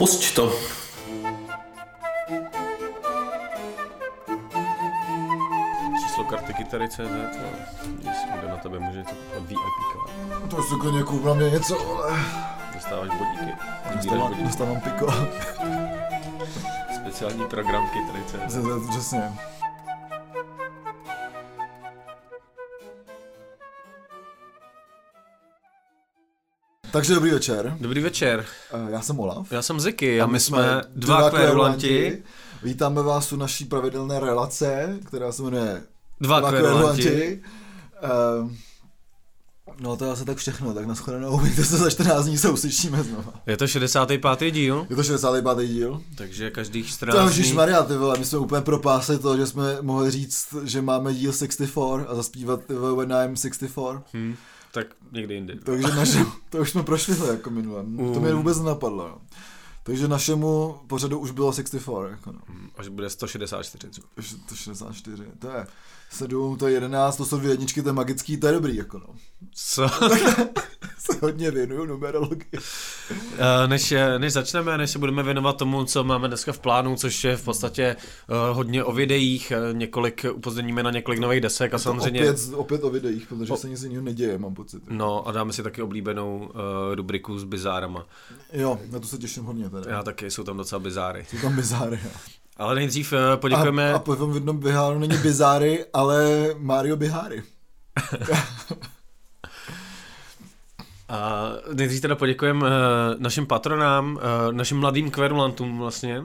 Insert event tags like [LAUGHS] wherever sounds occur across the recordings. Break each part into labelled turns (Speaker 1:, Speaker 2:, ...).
Speaker 1: Pusť to. Číslo karty kytary.cz Jestli někdo na tebe může něco kupovat VIP card.
Speaker 2: To si klidně koup na mě něco, ale
Speaker 1: Dostáváš bodíky.
Speaker 2: Dostávám,
Speaker 1: bodíky.
Speaker 2: dostávám piko.
Speaker 1: Speciální program kytary.cz
Speaker 2: Z- z- Přesně. Takže dobrý večer,
Speaker 1: Dobrý večer,
Speaker 2: Eh, já jsem Olaf.
Speaker 1: já jsem Ziky a my jsme dva kverulanti.
Speaker 2: Vítáme vás u naší pravidelné relace, která se jmenuje
Speaker 1: Dva kverulanti.
Speaker 2: Eh, No to je asi tak všechno, tak nashledanou, [LAUGHS] uvidíte se za 14 dní, se uslyšíme znova.
Speaker 1: Je to 65. díl,
Speaker 2: Je to 65. díl.
Speaker 1: takže každých
Speaker 2: To
Speaker 1: 14
Speaker 2: je
Speaker 1: dní.
Speaker 2: Maria, ty vole, my jsme úplně propásli to, že jsme mohli říct, že máme díl 64 a zaspívat ty vole When I'm 64.
Speaker 1: Hm, tak někdy jindy.
Speaker 2: Takže [LAUGHS] naše, to už jsme prošli jako minule. To mě vůbec nenapadlo. No. Takže našemu pořadu už bylo 64, jako no.
Speaker 1: Hm, Až bude 164. třeba.
Speaker 2: Už to 64, to je 7, to je 11, to jsou dvě jedničky, to je magický, to je dobrý, jako no.
Speaker 1: Co? [LAUGHS]
Speaker 2: Se hodně věnuju numerologii.
Speaker 1: Eh, Než, než začneme, než se budeme věnovat tomu, co máme dneska v plánu, což je v podstatě eh, hodně o videích, eh, několik upozorníme na několik nových desek a samozřejmě...
Speaker 2: Opět, opět o videích, protože
Speaker 1: O-
Speaker 2: se nic jiného neděje, mám pocit.
Speaker 1: No a dáme si taky oblíbenou uh, rubriku s bizárama.
Speaker 2: Jo, na to se těším hodně teda.
Speaker 1: Já taky, jsou tam docela bizáry.
Speaker 2: Jsou tam bizáry. jo.
Speaker 1: Ale nejdřív uh, poděkujeme...
Speaker 2: A, a potom v jednom biháru není bizáry, ale Mario Biháry. [LAUGHS]
Speaker 1: A nejdřív teda poděkujeme uh, našim patronám, uh, našim mladým kverulantům vlastně,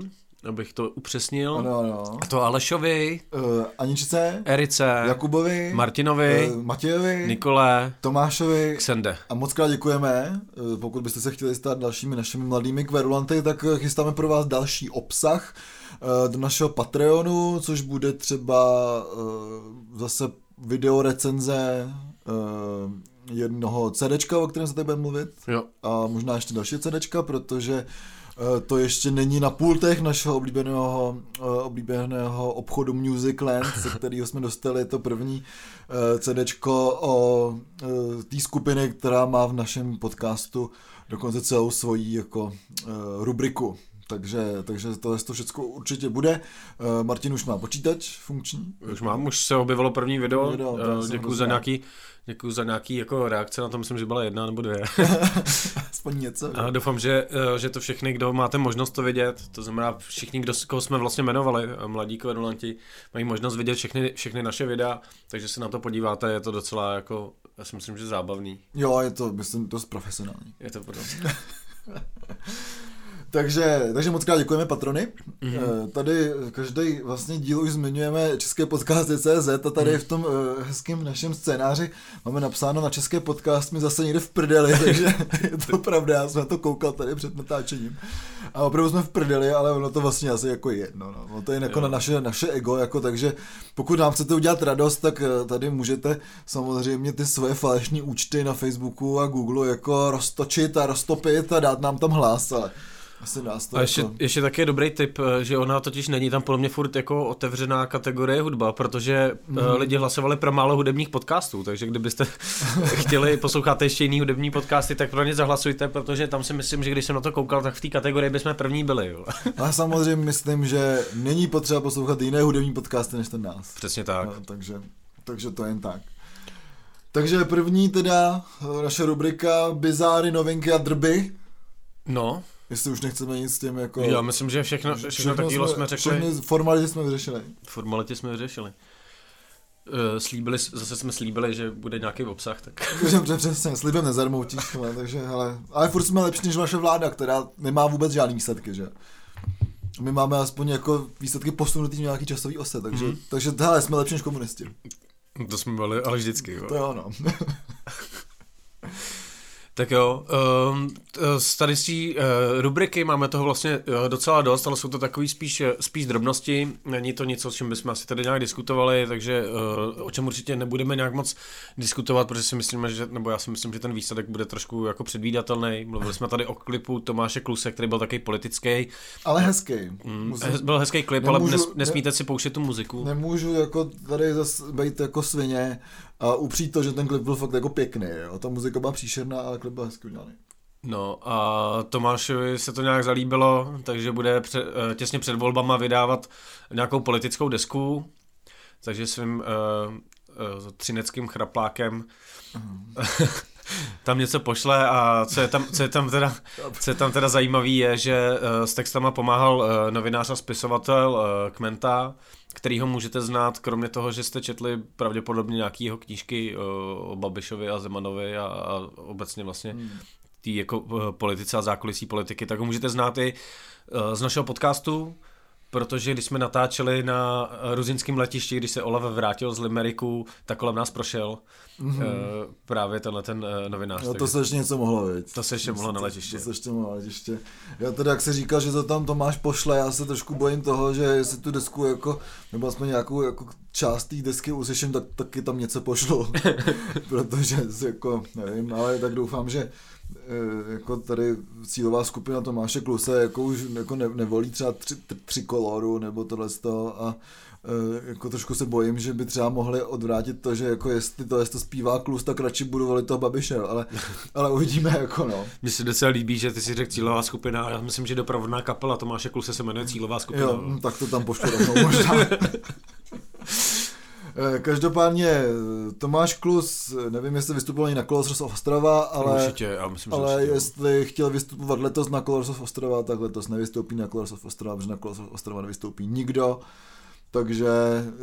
Speaker 1: abych to upřesnil.
Speaker 2: Ano, ano.
Speaker 1: A to Alešovi,
Speaker 2: Uh, Aničce,
Speaker 1: Erice,
Speaker 2: Jakubovi,
Speaker 1: Martinovi,
Speaker 2: uh, Matějovi,
Speaker 1: Nikole,
Speaker 2: Tomášovi
Speaker 1: Xende.
Speaker 2: a moc krát děkujeme. Eh, Pokud byste se chtěli stát dalšími našimi mladými kverulanty, tak eh, chystáme pro vás další obsah eh, do našeho Patreonu, což bude třeba eh, zase video recenze eh, jednoho CDčka, o kterém se tady budeme mluvit.
Speaker 1: Jo.
Speaker 2: a možná ještě další CDčka, protože eh, to ještě není na pultech našeho oblíbeného, eh, oblíbeného obchodu Musicland, se [LAUGHS] kterého jsme dostali to první eh, CDčko o eh, té skupiny, která má v našem podcastu dokonce celou svoji jako eh, rubriku. Takže, takže to, to všechno určitě bude. Eh, Martin už má počítač funkční.
Speaker 1: Už mám, už se objevilo první video,
Speaker 2: Video, jsem
Speaker 1: děkuji za nějaký, děkuji za nějaký jako reakce na to, myslím, že byla jedna nebo dvě. [LAUGHS]
Speaker 2: Aspoň něco.
Speaker 1: A doufám, že, eh, že to všechny, kdo máte možnost to vidět, to znamená všichni, kdo, koho jsme vlastně jmenovali, eh, mladí kverulanti, mají možnost vidět všechny, všechny naše videa, takže se na to podíváte, je to docela jako, já si myslím, že zábavný.
Speaker 2: Jo, je to, myslím, dost profesionální.
Speaker 1: Je to prostě. [LAUGHS]
Speaker 2: Takže, takže moc krát děkujeme patrony.
Speaker 1: Mhm.
Speaker 2: Mm-hmm. Tady každý vlastně díl už zmiňujeme české podcasty CZ a tady
Speaker 1: Mhm.
Speaker 2: v tom uh, hezkém našem scénáři máme napsáno na české podcast mi zase někde v prdeli, [LAUGHS] takže je to pravda, já jsem na to koukal tady před natáčením. A opravdu jsme v prdeli, ale ono to vlastně asi jako jedno. No. Ono to je jako
Speaker 1: Jo.
Speaker 2: na naše, naše ego, jako, takže pokud nám chcete udělat radost, tak eh, tady můžete samozřejmě ty svoje falešní účty na Facebooku a Google jako roztočit a roztopit a dát nám tam hlas, ale asi nás to
Speaker 1: A ještě,
Speaker 2: jako...
Speaker 1: ještě taky je dobrý tip, eh, že ona totiž není tam podle mě furt jako otevřená kategorie hudba, protože mm. lidi hlasovali pro málo hudebních podcastů, takže kdybyste [LAUGHS] chtěli poslouchat ještě jiný hudební podcasty, tak pro ně zahlasujte, protože tam si myslím, že když jsem na to koukal, tak v té kategorii bychom první byli. Jo. [LAUGHS]
Speaker 2: Ale samozřejmě myslím, že není potřeba poslouchat jiné hudební podcasty než ten nás.
Speaker 1: Přesně tak.
Speaker 2: No, takže, takže to jen tak. Takže první teda eh, naše rubrika Bizáry, novinky a drby.
Speaker 1: No,
Speaker 2: Jestli už nechceme nic s tím jako...
Speaker 1: já myslím, že všechno, všechno takového jsme řekli,
Speaker 2: Všechny formality jsme vyřešili.
Speaker 1: formality jsme vyřešili. Eh, Slíbili, zase jsme slíbili, že bude nějaký obsah, tak [LAUGHS]
Speaker 2: Takže pře- přesně, slibem nezarmoutíš, ale, takže, hele, ale furt jsme lepší než vaše vláda, která nemá vůbec žádný výsledky, že? My máme aspoň jako výsledky posunutý v nějaký časový ose, takže,
Speaker 1: Mhm.
Speaker 2: mm. takže hele, jsme lepší než komunisti.
Speaker 1: to jsme byli, ale vždycky. Jo.
Speaker 2: To jo, no. [LAUGHS]
Speaker 1: Tak jo, um, t- z tady z té uh, rubriky máme toho vlastně uh, docela dost, ale jsou to takový spíš, eh, spíš drobnosti, není to nic, o čem bychom asi tady nějak diskutovali, takže o čem určitě nebudeme nějak moc diskutovat, protože si myslíme, že, nebo já si myslím, že ten výsledek bude trošku jako předvídatelný. Mluvili jsme tady o klipu Tomáše Kluse, který byl taky politický.
Speaker 2: Ale hezký.
Speaker 1: Mm, byl hezký klip,
Speaker 2: Nemůžu-
Speaker 1: ale nes,
Speaker 2: ne-
Speaker 1: nesmíte si pouštět tu muziku.
Speaker 2: Nemůžu jako tady zase být jako svině a upřít to, že ten klip byl fakt jako pěkný, jo. Ta muzika byla příšerná, ale klip byl hezky udělaný.
Speaker 1: No a Tomášovi se to nějak zalíbilo, takže bude pře, eh, těsně před volbama vydávat nějakou politickou desku, takže svým uh, uh, třineckým chraplákem [LAUGHS] tam něco pošle a co je tam, co je tam, teda, co je tam teda zajímavý je, že uh, s textama pomáhal uh, novinář a spisovatel uh, Kmenta, kterýho můžete znát, kromě toho, že jste četli pravděpodobně nějaký jeho knížky uh, o Babišovi a Zemanovi a, a obecně vlastně hmm. tý jako uh, politice a zákulisí politiky, tak ho můžete znát i uh, z našeho podcastu, protože když jsme natáčeli na ruzinském letišti, když se Olav vrátil z Limeriku, tak kolem nás prošel mm-hmm. uh, právě tenhle ten uh, novinář.
Speaker 2: No, to se ještě něco mohlo, vidět.
Speaker 1: To se ještě mohlo na letiště.
Speaker 2: To se ještě mohlo na letiště. Já teda, jak se říkal, že to tam Tomáš pošle, já se trošku bojím toho, že jestli tu desku jako, nebo aspoň nějakou jako část té desky uslyším, tak taky tam něco pošlu. [LAUGHS] protože jako, nevím, ale tak doufám, že Eh, jako tady cílová skupina Tomáše Kluse jako už jako ne, nevolí třeba tři, tři koloru nebo tohle z toho a eh, jako trošku se bojím, že by třeba mohli odvrátit to, že jako jestli to, jestli to zpívá Klus, tak radši budu volit toho Babiše, ale, [LAUGHS] ale uvidíme jako no.
Speaker 1: Mně se docela líbí, že ty si řekl cílová skupina, já myslím, že doprovodná kapela Tomáše Kluse se jmenuje cílová skupina.
Speaker 2: Jo, no. tak to tam pošlu rovnou možná. [LAUGHS] Eh, každopádně eh, Tomáš Klus, nevím, jestli vystupoval na Colors of Ostrava, ale,
Speaker 1: určitě, já myslím,
Speaker 2: ale
Speaker 1: určitě,
Speaker 2: jestli chtěl vystupovat letos na Colors of Ostrava, tak letos nevystoupí na Colors of Ostrava, protože na Colors of Ostrava nevystoupí nikdo takže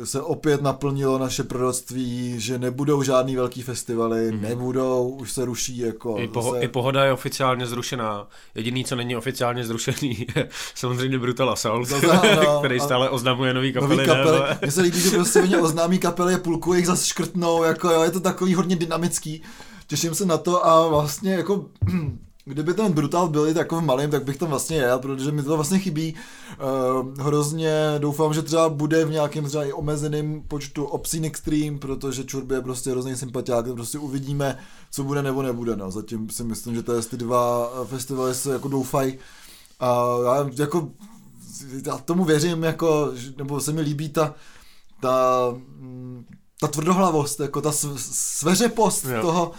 Speaker 2: se opět naplnilo naše proroctví, že nebudou žádný velký festivaly, mm. nebudou, už se ruší jako...
Speaker 1: I, poho-
Speaker 2: zase...
Speaker 1: I pohoda je oficiálně zrušená. Jediný, co není oficiálně zrušený, je [LAUGHS] samozřejmě Brutal Assault, [LAUGHS] no, no, [LAUGHS] který stále oznamuje nový kapely. Nový kapely.
Speaker 2: Mně se líbí, že prostě oni oznámí kapely a půlku jich zase škrtnou, jako jo, je to takový hodně dynamický. Těším se na to a vlastně jako [CLEARS THROAT] Kdyby ten Brutal byl takovým malým, tak bych tam vlastně jel, protože mi to vlastně chybí. Uh, hrozně doufám, že třeba bude v nějakém třeba i omezeném počtu Obscene Extreme, protože Čurby je prostě hrozný sympatiák, prostě uvidíme, co bude nebo nebude. No. Zatím si myslím, že to ty dva festivaly se jako doufají. A já jako já tomu věřím, jako, nebo se mi líbí ta, ta, ta tvrdohlavost, jako ta sveřepost jo. toho,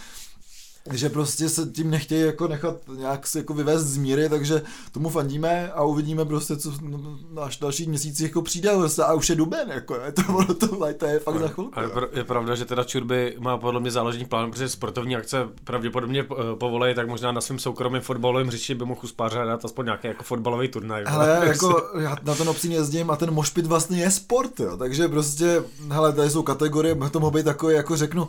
Speaker 2: že prostě se tím nechtějí jako nechat nějak se jako vyvést z míry, takže tomu fandíme a uvidíme prostě, co náš další měsíc jako přijde prostě, a už je duben, jako je to, [LAUGHS] to, to je fakt za chvilku.
Speaker 1: je, je, pravda, že teda Čurby má podle mě záložní plán, protože sportovní akce pravděpodobně eh, povolej, tak možná na svém soukromém fotbalovém hřišti by mohl uspářat aspoň nějaký jako fotbalový turnaj.
Speaker 2: Ale [LAUGHS] jako já na ten obsín jezdím a ten mošpit vlastně je sport, jo, takže prostě, hele, tady jsou kategorie, to mohou být takový, jako řeknu,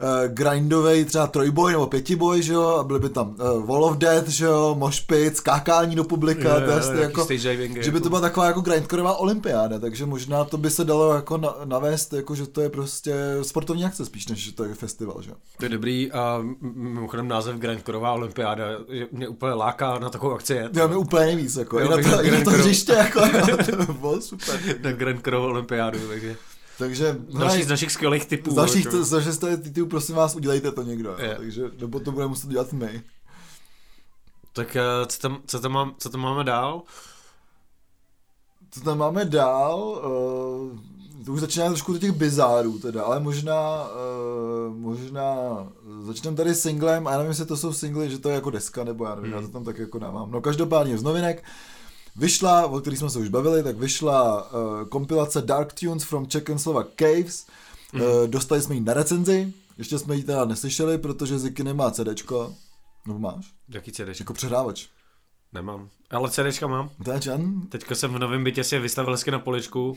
Speaker 2: uh, grindový třeba trojboj nebo pětiboj, že jo, a byly by tam uh, Wall of Death, že jo, mošpic, skákání do publika, je, test, je, jako, diving, že by to byla taková jako grindkorová olympiáda, takže možná to by se dalo jako na, navést, jako že to je prostě sportovní akce spíš, než že to je festival, že
Speaker 1: To je dobrý a mimochodem název grindkorová olympiáda mě úplně láká na takovou akci jet.
Speaker 2: Já mi úplně nejvíc, jako, jo, i na to, i na to hřiště, jako, to [LAUGHS] bylo super.
Speaker 1: Na grindkorovou olympiádu, takže...
Speaker 2: Takže
Speaker 1: další z našich skvělých typů.
Speaker 2: Z našich, z našich typů, prosím vás, udělejte to někdo. Je. Takže nebo to budeme muset dělat my.
Speaker 1: Tak eh, co tam, co tam, mám, co tam máme dál?
Speaker 2: Co tam máme dál? Uh, to už začíná trošku do těch bizárů teda, ale možná, uh, možná začneme tady singlem, a já nevím, jestli to jsou singly, že to je jako deska, nebo já nevím, hmm. já to tam tak jako dávám. No každopádně z novinek, uh, Vyšla, o který jsme se už bavili, tak vyšla uh, kompilace Dark Tunes from Czechoslovak Caves. Mm. Uh, dostali jsme ji na recenzi, ještě jsme ji teda neslyšeli, protože Ziky nemá CDčko. No máš?
Speaker 1: Jaký CDčko?
Speaker 2: Jako přehrávač.
Speaker 1: Nemám. Ale CDčka mám.
Speaker 2: Dačan?
Speaker 1: Teďka jsem v novém bytě si vystavil hezky na poličku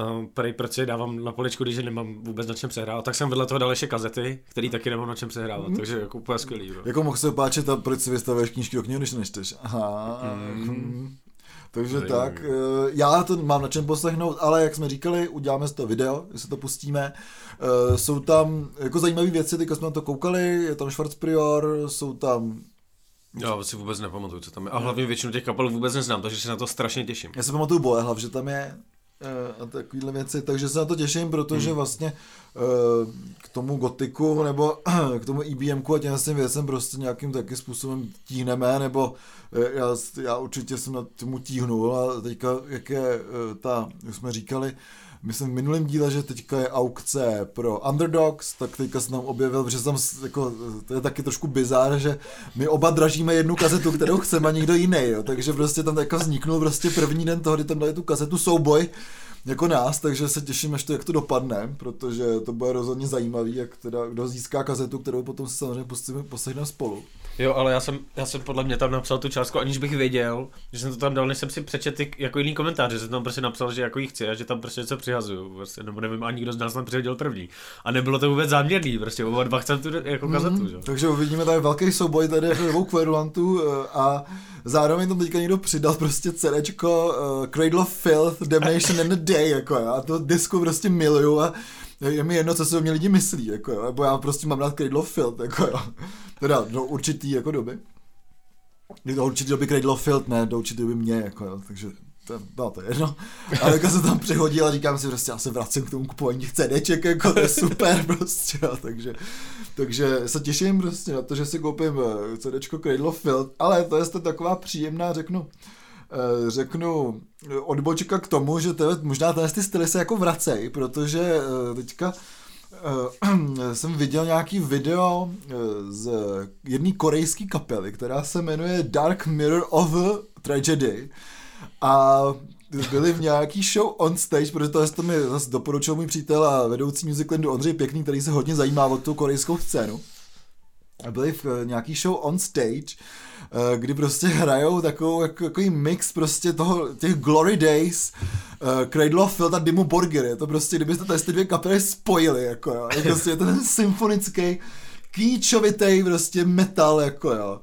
Speaker 1: Uh, prej, proč si dávám na poličku, když nemám vůbec na čem přehrát. Tak jsem vedle toho dal ještě kazety, který taky nemám na čem přehrávat, mm. takže jako úplně skvělý. Bro.
Speaker 2: Jako mohl se páčit a proč si vystavuješ knížky do knihy, když nečteš. Aha. Mm. Takže no, tak. Eh, já to mám na čem poslechnout, ale jak jsme říkali, uděláme z toho video, jestli to pustíme. Uh, jsou tam jako zajímavé věci, teďka jsme na to koukali, je tam Schwarzprior, jsou tam
Speaker 1: já si vůbec nepamatuju, co tam je. A hlavně většinu těch kapel vůbec neznám, takže se na to strašně těším.
Speaker 2: Já si pamatuju Bolehlav, že tam je, Eh, a takovéhle věci, takže se na to těším, protože hmm. vlastně eh, k tomu gotiku nebo [CLEARS THROAT] k tomu IBMku e a těm věcem prostě nějakým taky způsobem tíhneme, nebo eh, já, já určitě jsem na tomu tíhnul a teďka, jak je ta, jak jsme říkali, myslím v minulém díle, že teďka je aukce pro Underdogs, tak teďka se nám objevil, že tam jako, to je taky trošku bizár, že my oba dražíme jednu kazetu, kterou chceme a nikdo jiný, jo. takže prostě tam teďka vzniknul prostě první den toho, kdy tam dali tu kazetu souboj, jako nás, takže se těším ještě, jak to dopadne, protože to bude rozhodně zajímavý, jak teda kdo získá kazetu, kterou potom se samozřejmě pustíme, spolu.
Speaker 1: Jo, ale já jsem, já jsem podle mě tam napsal tu částku, aniž bych věděl, že jsem to tam dal, než jsem si přečetl jako jiný komentář, že jsem tam prostě napsal, že jako jí chci a že tam prostě něco přihazuju, prostě, nebo nevím, ani kdo z nás tam přihodil první. A nebylo to vůbec záměrný, prostě oba dva chcem tu jako kazetu, mm-hmm. že?
Speaker 2: Takže uvidíme tady velký souboj tady jako dvou kverulantů eh, a zároveň tam teďka někdo přidal prostě CDčko uh, Cradle of Filth, Damnation in the Day, jako já to disku prostě miluju a je mi jedno, co si o mě lidi myslí, jako jo, nebo já prostě mám rád Cradle of Filth, jako jo. Teda do určitý jako doby. Do určitý doby Cradle Filth, ne, do určitý doby mě, jako jo, takže to, no, to je jedno. Ale jako se tam přihodil a říkám si, prostě já se vracím k tomu kupování těch CDček, jako to je super prostě, jo, takže, takže se těším prostě na to, že si koupím eh, CDčko Cradle of Filth, ale to je to taková příjemná, řeknu, eh, řeknu odbočka k tomu, že to, možná tenhle ty styly se jako vracej, protože eh, teďka [CLEARS THROAT] jsem viděl nějaký video z jedné korejské kapely, která se jmenuje Dark Mirror of Tragedy a byli v nějaký show on stage, protože to, to mi zase doporučil můj přítel a vedoucí musiclandu Ondřej Pěkný, který se hodně zajímá o tu korejskou scénu. A byli v eh, nějaký show on stage, eh, kdy prostě hrajou takovou, jako, takový mix prostě toho, těch Glory Days, uh, Cradle of Filth a Dimmu Borgir. Je to prostě, kdybyste tady ty dvě kapely spojili, jako jo. Je prostě je ten symfonický, kýčovitý prostě metal, jako jo.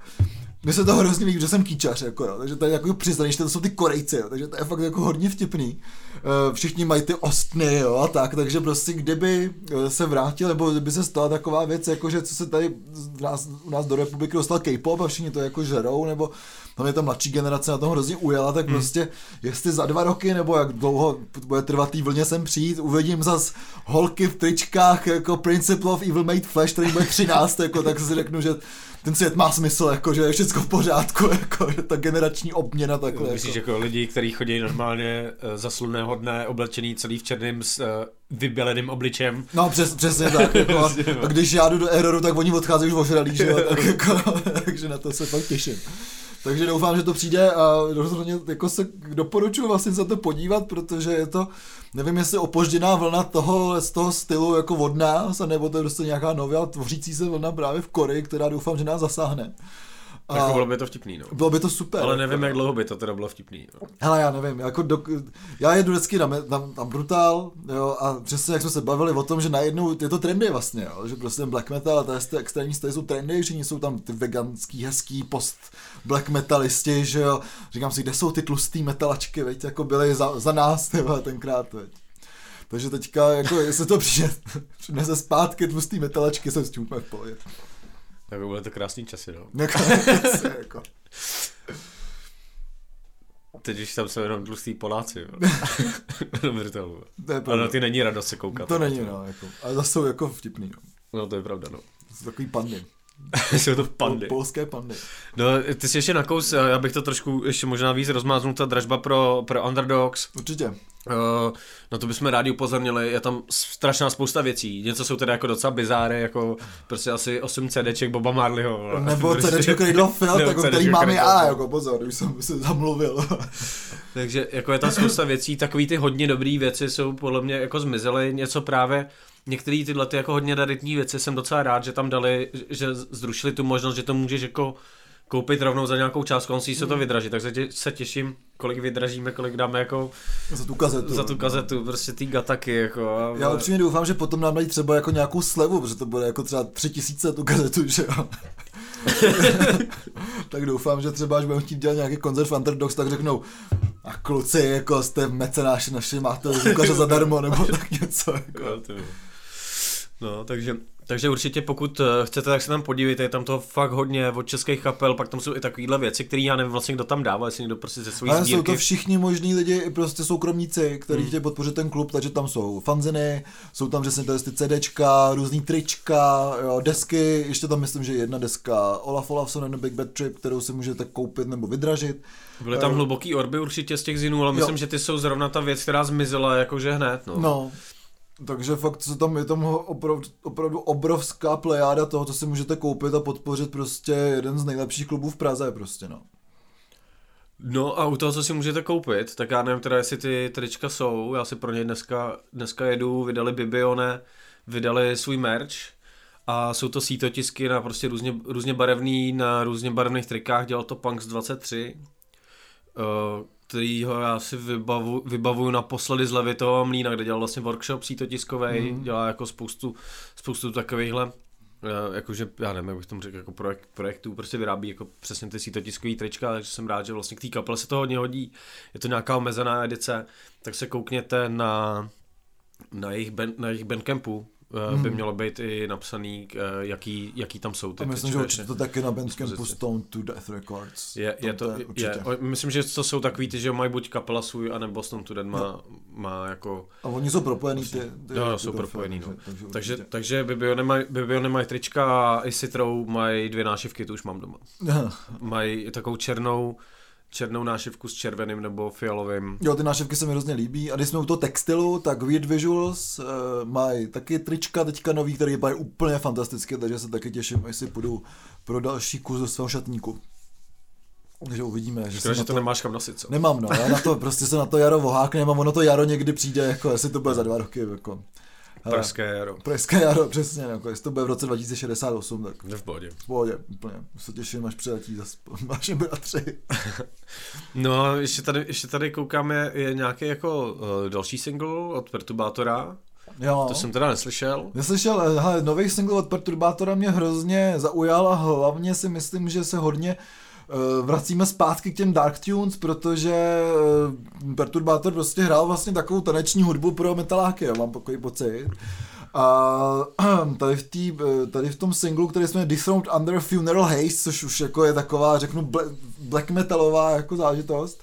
Speaker 2: Mně se to hrozně líbí, že jsem kýčař, jako jo, takže to je jako přiznaný, že to jsou ty Korejci, jo, takže to je fakt jako hodně vtipný. Uh, všichni mají ty ostny, jo, a tak, takže prostě kdyby eh, se vrátil, nebo kdyby se stala taková věc, jako že co se tady u nás, u nás do republiky dostal K-pop a všichni to jako žerou, nebo tam je ta mladší generace na tom hrozně ujela, tak hmm. prostě jestli za dva roky, nebo jak dlouho bude trvat tý vlně sem přijít, uvidím zas holky v tričkách jako Principle of Evil Made Flash, který bude 13, jako, tak si řeknu, že ten svět má smysl, jako, že je všechno v pořádku, [LAUGHS] jako, že ta generační obměna takhle.
Speaker 1: Myslíš, jako, jako lidi, kteří chodí normálně uh, za slunného dne, oblečený celý v černém s uh, vyběleným obličem.
Speaker 2: No přes, přesně tak, [LAUGHS] jako, a, a, když já jdu do Eroru, tak oni odcházejí už ožralí, že jo, tak, [LAUGHS] jako, takže na to se fakt těším. Takže doufám, že to přijde a rozhodně jako se doporučuji vlastně za to podívat, protože je to, nevím jestli opožděná vlna toho, z toho stylu jako od nás, nebo to je prostě nějaká nová tvořící se vlna právě v Koreji, která doufám, že nás zasáhne.
Speaker 1: A jako bylo by to vtipný, no.
Speaker 2: Bylo by to super.
Speaker 1: Ale nevím, jako, jak dlouho by to teda bylo vtipný. No.
Speaker 2: Hele, já nevím, jako do, já jedu vždycky na, na, na Brutal, jo, a přesně jak jsme se bavili o tom, že najednou je to trendy vlastně, jo, že prostě black metal a ty extrémní styly jsou trendy, všichni jsou tam ty veganský, hezký post black metalisti, že jo, říkám si, kde jsou ty tlustý metalačky, veď, jako byly za, za nás, tyhle, tenkrát, veď. Takže teďka, jako, jestli to přijde, [LAUGHS] přinese zpátky tlustý metalačky, jsem s tím úplně v pohodě.
Speaker 1: Tak byly to krásný časy, no. [LAUGHS]
Speaker 2: Jako, jako.
Speaker 1: Teď už tam jsou jenom tlustý Poláci, jo. [LAUGHS] Ale na ty není radost se koukat.
Speaker 2: To není, no, jako. Ale zase jsou jako vtipný, no.
Speaker 1: No to je pravda, no.
Speaker 2: To jsou takový pandy. [LAUGHS]
Speaker 1: Jsou to pandy.
Speaker 2: Polské pandy.
Speaker 1: No, ty jsi ještě nakous, já bych to trošku ještě možná víc rozmáznul, ta dražba pro, pro underdogs.
Speaker 2: Určitě.
Speaker 1: Uh, no to bychom rádi upozornili, je tam strašná spousta věcí. Něco jsou teda jako docela bizáry, jako prostě asi 8 CDček Boba Marleyho.
Speaker 2: Nebo prostě, CDčko Cradle of Filth, jako který mám já, jako pozor, už jsem se zamluvil. [LAUGHS]
Speaker 1: Takže jako je tam spousta věcí, takový ty hodně dobrý věci jsou podle mě jako zmizely, něco právě některé tyhle ty jako hodně raritní věci jsem docela rád, že tam dali, že zrušili tu možnost, že to můžeš jako koupit rovnou za nějakou částku, on si se to hmm. vydraží, takže se těším, kolik vydražíme, kolik dáme jako
Speaker 2: za tu kazetu.
Speaker 1: Za tu kazetu, no. prostě ty gataky, jako. A...
Speaker 2: Já upřímně doufám, že potom nám dají třeba jako nějakou slevu, protože to bude jako třeba tři tisíce tu kazetu, že jo. [LAUGHS] tak doufám, že třeba až budeme chtít dělat nějaký koncert v Underdogs, tak řeknou, a kluci, jako jste mecenáši naši, máte zvukaře zadarmo, nebo [LAUGHS] tak něco. Jako.
Speaker 1: No, takže Takže určitě pokud eh, chcete, tak se tam podívejte, je tam to fakt hodně od českých kapel, pak tam jsou i takovéhle věci, které já nevím vlastně, kdo tam dává, jestli někdo prostě ze svojí
Speaker 2: Ale
Speaker 1: sbírky.
Speaker 2: jsou to všichni možní lidi, i prostě soukromníci, kteří hmm. chtějí podpořit ten klub, takže tam jsou fanziny, jsou tam přesně ty CDčka, různý trička, jo, desky, ještě tam myslím, že jedna deska Olaf Olafson and Big Bad Trip, kterou si můžete koupit nebo vydražit.
Speaker 1: Byly tam
Speaker 2: Eh,
Speaker 1: hluboký orby určitě z těch zinů, ale
Speaker 2: Jo.
Speaker 1: myslím, že ty jsou zrovna ta věc, která zmizela jakože hned. No.
Speaker 2: No, takže fakt se tam, je tam opravdu, opravdu obrovská plejáda toho, co si můžete koupit a podpořit prostě jeden z nejlepších klubů v Praze prostě, no.
Speaker 1: no a u toho, co si můžete koupit, tak já nevím teda, jestli ty trička jsou, já si pro ně dneska, dneska jedu, vydali Bibione, vydali svůj merch a jsou to sítotisky na prostě různě, různě barevný, na různě barevných trikách, dělal to Punks 23, eh, kterýho já si vybavu, vybavuju naposledy z Levitova mlína, kde dělal vlastně workshop sítotiskový, mm. dělá jako spoustu, spoustu takovýchhle eh, jakože, já nevím, jak bych tomu řekl, jako projekt, projektů, prostě vyrábí jako přesně ty sítotiskový trička, takže jsem rád, že vlastně k té kapele se to hodně hodí, je to nějaká omezená edice, tak se koukněte na, na jejich, ben, na jejich bandcampu, mm. by mělo být i napsaný, eh, jaký, jaký tam jsou ty
Speaker 2: A myslím,
Speaker 1: trička
Speaker 2: že určitě to taky na Bandcampu
Speaker 1: dispozici.
Speaker 2: Stone to Death Records.
Speaker 1: Je, je to, je, je, myslím, že to jsou takový ty, že mají buď kapela svůj, anebo Stone to Dead má, má jako
Speaker 2: A oni jsou propojený ty, ty
Speaker 1: Jo,
Speaker 2: ty
Speaker 1: jsou propojený, no.
Speaker 2: takže,
Speaker 1: Takže, takže Bibio nemají, Bibio nemají trička a i Citrou mají dvě nášivky, to už mám doma. Mají takovou černou, černou nášivku s červeným nebo fialovým.
Speaker 2: Jo, ty nášivky se mi hrozně líbí. A když jsme u toho textilu, tak Weird Visuals uh, mají taky trička teďka nový, který vypadají úplně fantasticky, takže se taky těším, až si půjdu pro další kus do svého šatníku. Takže uvidíme. Že
Speaker 1: Škoda, že
Speaker 2: na
Speaker 1: to nemáš kam nosit, co?
Speaker 2: Nemám, no, já na to, prostě se na to jaro voháknem a ono to jaro někdy přijde, jako jestli to bude za dva roky, jako. Hele,
Speaker 1: Pražské jaro.
Speaker 2: Pražské jaro, přesně, jako jestli to bude v roce 2068, tak
Speaker 1: v pohodě.
Speaker 2: v pohodě, úplně. Se těším, až přiletí zase [LAUGHS] vaši bratři. [LAUGHS]
Speaker 1: No a ještě tady, ještě tady koukáme, je nějaký jako uh, další single od Perturbátora.
Speaker 2: Jo.
Speaker 1: To jsem teda neslyšel.
Speaker 2: Neslyšel, eh, hele, nový single od Perturbátora mě hrozně zaujal a hlavně si myslím, že se hodně uh, vracíme zpátky k těm Dark Tunes, protože uh, Perturbátor prostě hrál vlastně takovou taneční hudbu pro metaláky, jo, mám takový pocit. A [CLEARS THROAT] tady v, tý, eh, tady v tom singlu, který jsme Dethroned Under Funeral Haze, což už jako je taková, řeknu, bla- black metalová jako zážitost,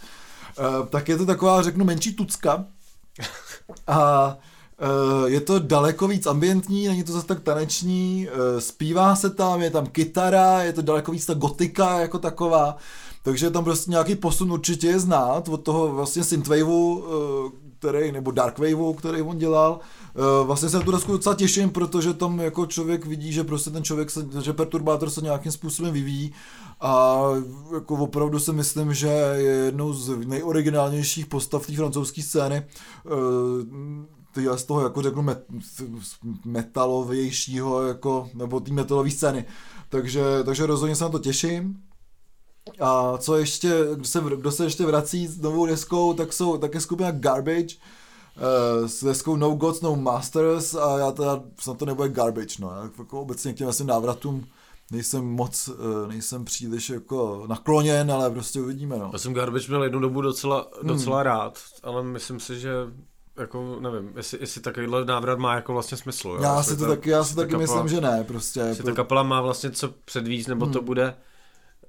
Speaker 2: tak je to taková, řeknu, menší tucka. A je to daleko víc ambientní, není to zase tak taneční, uh, zpívá se tam, je tam kytara, je to daleko víc ta gotika jako taková, takže tam prostě nějaký posun určitě je znát od toho vlastně synthwaveu, uh, který, nebo darkwaveu, který on dělal. Vlastně se na tu desku docela těším, protože tam jako člověk vidí, že prostě ten člověk, se, že perturbátor se nějakým způsobem vyvíjí a jako opravdu si myslím, že je jednou z nejoriginálnějších postav té francouzské scény. Uh, ty z toho, jako řeknu, met, metalovějšího, jako, nebo té metalové scény. Takže, takže rozhodně se na to těším. A co ještě, kdo se, kdo se ještě vrací s novou deskou, tak jsou také skupina Garbage, uh, s deskou No Gods, No Masters a já teda snad to nebude Garbage, no. Já jako obecně k těm asi návratům nejsem moc, uh, nejsem příliš jako nakloněn, ale prostě uvidíme, no.
Speaker 1: Já jsem Garbage měl jednu dobu docela, docela hmm. rád, ale myslím si, že jako nevím, jestli, jestli takovýhle návrat má jako vlastně smysl. Jo?
Speaker 2: Já si to
Speaker 1: ta-
Speaker 2: taky, já si taky myslím, že ne, prostě.
Speaker 1: Jestli ta kapela má vlastně co předvíc, nebo to
Speaker 2: Hmm.
Speaker 1: bude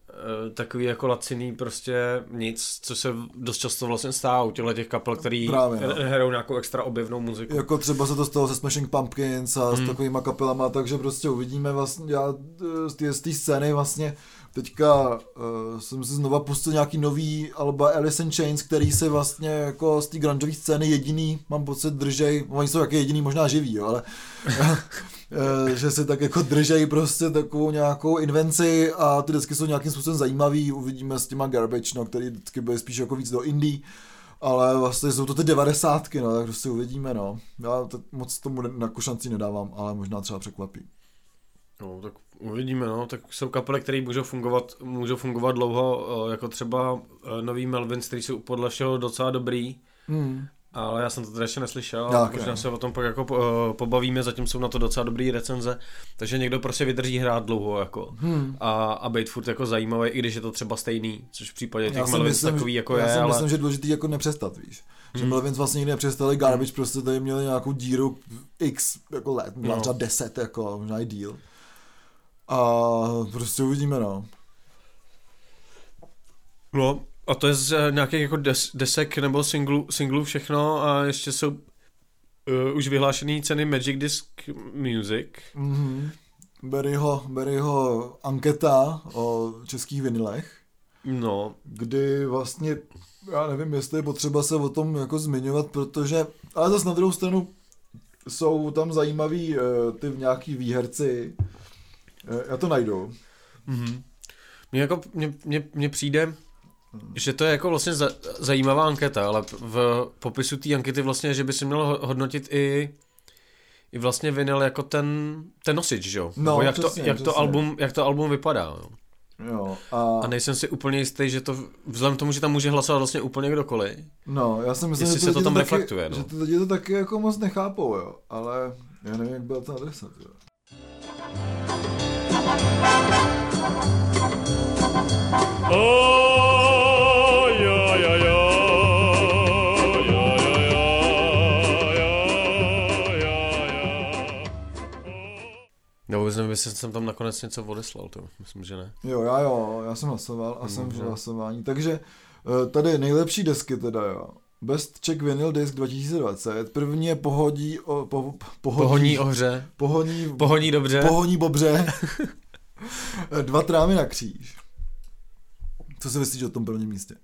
Speaker 1: eh, takový jako laciný prostě nic, co se dost často vlastně stává u těchto těch kapel, který
Speaker 2: Právě, no.
Speaker 1: hrajou nějakou extra objevnou muziku.
Speaker 2: Jako třeba se to stalo se Smashing Pumpkins a
Speaker 1: Hmm.
Speaker 2: s takovýma kapelama, takže prostě uvidíme vlastně, já eh, z té scény vlastně teďka uh, jsem si znova pustil nějaký nový alba Alice in Chains, který se vlastně jako z té grungeové scény jediný, mám pocit, držej, oni jsou taky jediný možná živí, jo, ale [LAUGHS] eh, že si tak jako držej prostě takovou nějakou invenci a ty desky jsou nějakým způsobem zajímavý, uvidíme s těma Garbage, no, který vždycky byly spíš jako víc do indie, ale vlastně jsou to ty devadesátky, no, tak prostě uvidíme, no. Já to moc tomu jako šanci nedávám, ale možná třeba překvapí.
Speaker 1: No, tak uvidíme, no. Tak jsou kapely, které můžou fungovat, můžou fungovat dlouho, eh, jako třeba eh, nový Melvins, který jsou podle všeho docela dobrý,
Speaker 2: Hmm.
Speaker 1: ale já jsem to teda ještě neslyšel,
Speaker 2: Já
Speaker 1: ale
Speaker 2: taky
Speaker 1: možná se o tom pak jako eh, pobavíme, zatím jsou na to docela dobrý recenze, takže někdo prostě vydrží hrát dlouho, jako.
Speaker 2: Hmm.
Speaker 1: A, a být furt jako zajímavý, i když je to třeba stejný, což v případě těch
Speaker 2: Já
Speaker 1: Melvins
Speaker 2: myslím,
Speaker 1: takový jako
Speaker 2: já
Speaker 1: je,
Speaker 2: si
Speaker 1: ale...
Speaker 2: myslím, že je důležitý jako nepřestat, víš. Že Melvins vlastně nikdy nepřestali, Garbage prostě tady měli nějakou díru x jako let, no. třeba 10 jako, možná i díl. A prostě uvidíme, no.
Speaker 1: No, a to je z eh, nějakých jako des, desek nebo singlu, singlu všechno a ještě jsou uh, už vyhlášené ceny Magic Disc Music.
Speaker 2: Mm-hmm. Berryho, Berryho anketa o českých vinilech.
Speaker 1: No.
Speaker 2: Kdy vlastně, já nevím, jestli je potřeba se o tom jako zmiňovat, protože, ale zase na druhou stranu jsou tam zajímaví uh, ty nějaký výherci. Já to najdu.
Speaker 1: Mm-hmm. Mně jako, mně, mně, mně přijde, že to je jako vlastně za, zajímavá anketa, ale v popisu té ankety vlastně, že by si měl hodnotit i i vlastně vinyl jako ten, ten nosič, že jo?
Speaker 2: No,
Speaker 1: jak,
Speaker 2: přesně,
Speaker 1: to, jak,
Speaker 2: přesně.
Speaker 1: to album, jak to album vypadá, jo?
Speaker 2: Jo, a...
Speaker 1: A nejsem si úplně jistý, že to, vzhledem k tomu, že tam může hlasovat vlastně úplně kdokoliv.
Speaker 2: No, já si myslím, že
Speaker 1: se to tam
Speaker 2: taky,
Speaker 1: reflektuje, no.
Speaker 2: že ty lidi to taky jako moc nechápou, jo, ale já nevím, jak byla ta adresa, jo.
Speaker 1: No jestli jsem tam nakonec něco odeslal, to myslím, že ne.
Speaker 2: Jo, já jo, já jsem hlasoval a jsem v hlasování, takže eh, tady nejlepší desky teda, jo. Best Czech Vinyl Disc 2020, první je Pohodí, o, po, pohodí,
Speaker 1: Pohoní ohře,
Speaker 2: pohoní,
Speaker 1: pohoní dobře.
Speaker 2: pohoní bobře, [LAUGHS] [LAUGHS] dva trámy na kříž. Co si myslíš o tom prvním místě?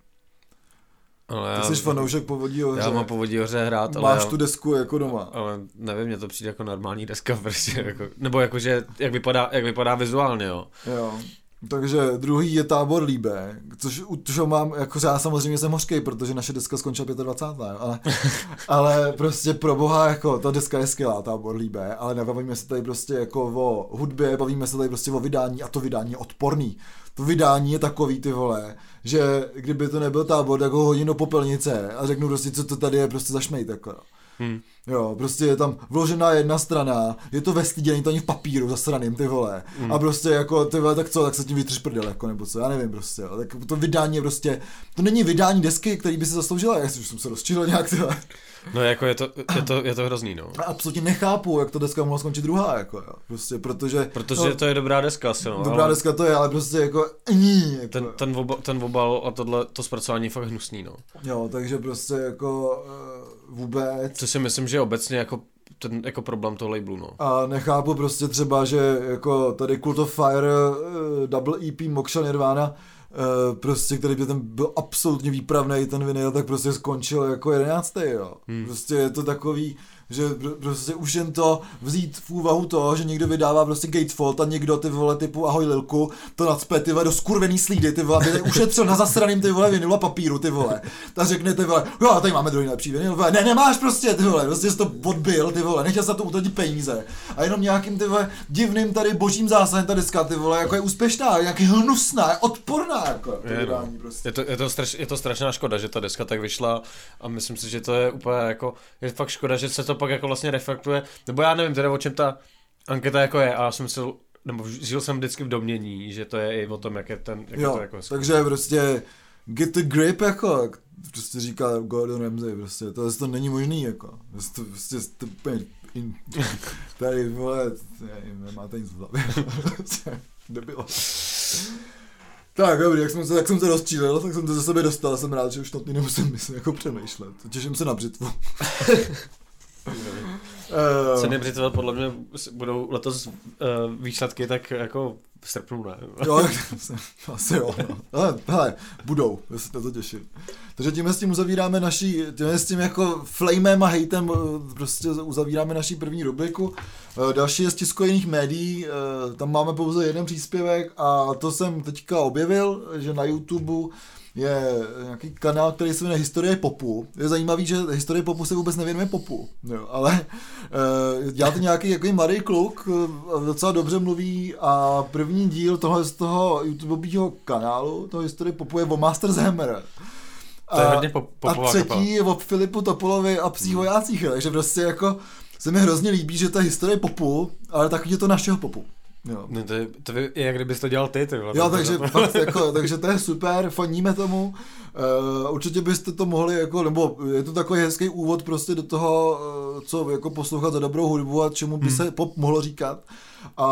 Speaker 1: ale
Speaker 2: Ty
Speaker 1: já,
Speaker 2: jsi fanoušek Povodí ohře,
Speaker 1: já mám povodí ohře hrát, ale,
Speaker 2: máš
Speaker 1: já,
Speaker 2: tu desku jako doma.
Speaker 1: ale nevím, mně to přijde jako normální deska [LAUGHS] prostě, jako, nebo jakože, jak vypadá, jak vypadá vizuálně, jo.
Speaker 2: Jo. Takže druhý je tábor Líbe, což u čeho mám, jako já samozřejmě jsem hořkej, protože naše deska skončila 25. jo, Ale, [LAUGHS] ale prostě pro boha, jako ta deska je skvělá, tábor Líbe, ale nebavíme se tady prostě jako o hudbě, bavíme se tady prostě o vydání a to vydání je odporný. To vydání je takový, ty vole, že kdyby to nebyl tábor, tak ho hodím do popelnice a řeknu prostě, co to tady je prostě za šmejt, jako. jo. Jo, prostě je tam vložená jedna strana, je to ve stydě, není to ani v papíru zasraným, ty vole. Mm. A prostě jako, ty vole, tak co, tak se tím vytřeš prdel, jako, nebo co, já nevím prostě, jo. Tak to vydání je prostě, to není vydání desky, který by si zasloužila, já už jsem se rozčilil nějak, ty vole.
Speaker 1: No jako je to, je to, je to hrozný, no.
Speaker 2: A absolutně nechápu, jak to deska mohla skončit druhá, jako, jo. Prostě, protože,
Speaker 1: Protože
Speaker 2: no,
Speaker 1: to je dobrá deska asi, no.
Speaker 2: dobrá
Speaker 1: ale
Speaker 2: deska to je, ale prostě jako, ní, jako,
Speaker 1: ten, ten, obal, ten obal a tohle, to zpracování je fakt hnusný, no.
Speaker 2: jo, takže prostě jako uh, vůbec.
Speaker 1: Co si myslím, že je obecně jako ten jako problém toho labelu, no.
Speaker 2: A nechápu prostě třeba, že jako tady Cult of Fire uh, double EP Moksha Nirvana uh, prostě, který by ten byl absolutně výpravný ten vinyl, tak prostě skončil jako jedenáctý, jo. Hmm. Prostě je to takový, že pr- prostě už jen to vzít v úvahu to, že někdo vydává prostě Gatefold a někdo ty vole typu ahoj Lilku, to nacpe ty vole do skurvený slídy, ty vole, aby [LAUGHS] ušetřil na zasraným ty vole vinylu a papíru, ty vole. Ta řekne ty vole, jo, tady máme druhý vinyl, vole, ne, nemáš prostě, ty vole, prostě jsi to odbil, ty vole, nechtěl se to utratit peníze. A jenom nějakým ty vole divným tady božím zásahem ta deska, ty vole, jako je úspěšná, jak je hnusná, je odporná, jako to
Speaker 1: Je, no.
Speaker 2: vydání prostě.
Speaker 1: Je to, je, to straš, je to strašná škoda, že ta deska tak vyšla a myslím si, že to je úplně jako, je fakt škoda, že se to pak jako vlastně reflektuje, nebo já nevím teda o čem ta anketa jako je a já jsem si, nebo žil jsem vždycky v domnění, že to je i o tom, jak je ten, jak
Speaker 2: Jo,
Speaker 1: to jako
Speaker 2: takže prostě get the grip, jako, jak prostě říká Gordon Ramsay, prostě, to, to není možný, jako, prostě, prostě to, úplně in, [LAUGHS] tady, vole, nevím, nemáte nic v hlavě, [LAUGHS] debilo. Tak, dobrý, jak jsem se, jak jsem se rozčílil, tak jsem to ze sebe dostal, jsem rád, že už to nemusím myslím, jako přemýšlet, těším se na břitvu. [LAUGHS] Eh,
Speaker 1: Ceny Britové podle mě budou letos uh, výsledky tak jako v srpnu, ne?
Speaker 2: Jo, [LAUGHS] [LAUGHS] asi jo. No. Ale, hele, budou, já se na to těším. Takže tímhle s tím uzavíráme naší, tímhle s tím jako flamem a hejtem eh, prostě uzavíráme naší první rubriku. Eh, Další je z tiskojených médií, tam máme pouze jeden příspěvek a to jsem teďka objevil, že na YouTube je nějaký kanál, který se jmenuje Historie popu. Je zajímavý, že historie popu se vůbec nevěnuje popu, jo, ale uh, dělá to nějaký jako mladý kluk, uh, docela dobře mluví a první díl tohle z toho YouTubeového kanálu, toho Historie popu je o Masters Hammer.
Speaker 1: To je hodně pop-
Speaker 2: a třetí
Speaker 1: kapela.
Speaker 2: je o Filipu Topolovi a psích vojácích, jo, takže prostě jako se mi hrozně líbí, že ta historie popu, ale tak je to našeho popu. Jo.
Speaker 1: No to, je, to je, jak kdybys to dělal ty, ty vole.
Speaker 2: Jo, takže, fakt, jako, takže to je super, faníme tomu. Uh, určitě byste to mohli, jako, nebo je to takový hezký úvod prostě do toho, uh, co jako poslouchat za dobrou hudbu a čemu by hmm. se pop mohlo říkat. A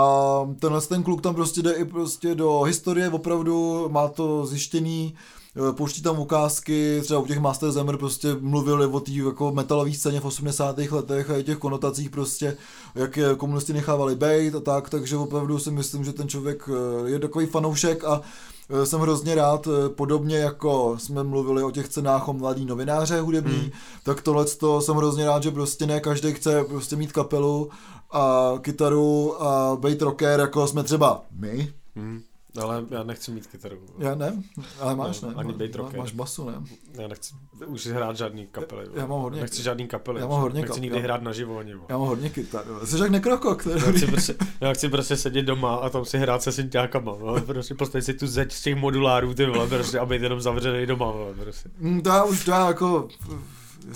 Speaker 2: tenhle ten kluk tam prostě jde i prostě do historie, opravdu má to zjištěný, eh, pouští tam ukázky, třeba u těch Master Zemmer prostě mluvili o té jako metalové scéně v 80. letech a i těch konotacích prostě, jak je komunisti nechávali bejt a tak, takže opravdu si myslím, že ten člověk je takový fanoušek a Eh, jsem hrozně rád, eh, podobně jako jsme mluvili o těch cenách o mladý novináře hudební, hmm. tak tohle jsem hrozně rád, že prostě ne každý chce prostě mít kapelu a kytaru a být rocker, jako jsme třeba my.
Speaker 1: Hmm. Ale já nechci mít kytaru.
Speaker 2: Já ne, ale máš
Speaker 1: no,
Speaker 2: ne.
Speaker 1: Ani být rocker.
Speaker 2: Máš basu, ne?
Speaker 1: Já nechci už hrát žádný kapely.
Speaker 2: Já, já mám hodně.
Speaker 1: Nechci žádný kapely.
Speaker 2: Já mám hodně
Speaker 1: Nechci nikdy hrát naživo ani.
Speaker 2: Já mám hodně kytar. Jsi jak nekrokok.
Speaker 1: Já chci, prostě, já chci prostě sedět doma a tam si hrát se synťákama. No. Prostě postavit si tu zeď z těch modulárů, ty vole, prostě, a být jenom zavřený doma. Vole, prostě.
Speaker 2: Mm, to já už, to já jako,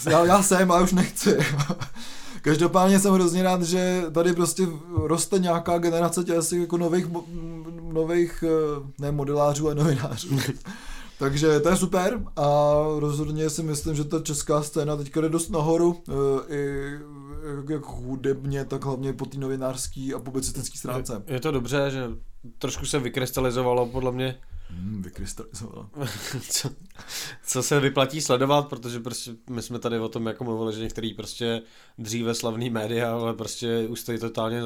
Speaker 2: já, já jsem, ale už nechci. Každopádně jsem hrozně rád, že tady prostě roste nějaká generace těch jako nových, nových, eh, ne modelářů, ale novinářů. [LAUGHS] Takže to je super a rozhodně si myslím, že ta česká scéna teďka jde dost nahoru, eh, i jak hudebně, tak hlavně po té novinářské a publicistické stránce.
Speaker 1: Je, je to dobře, že trošku se vykrystalizovalo podle mě
Speaker 2: Hmm, vykrystalizovalo. [LAUGHS]
Speaker 1: co, co se vyplatí sledovat, protože prostě my jsme tady o tom jako mluvili, že některý prostě dříve slavný média, ale prostě už stojí totálně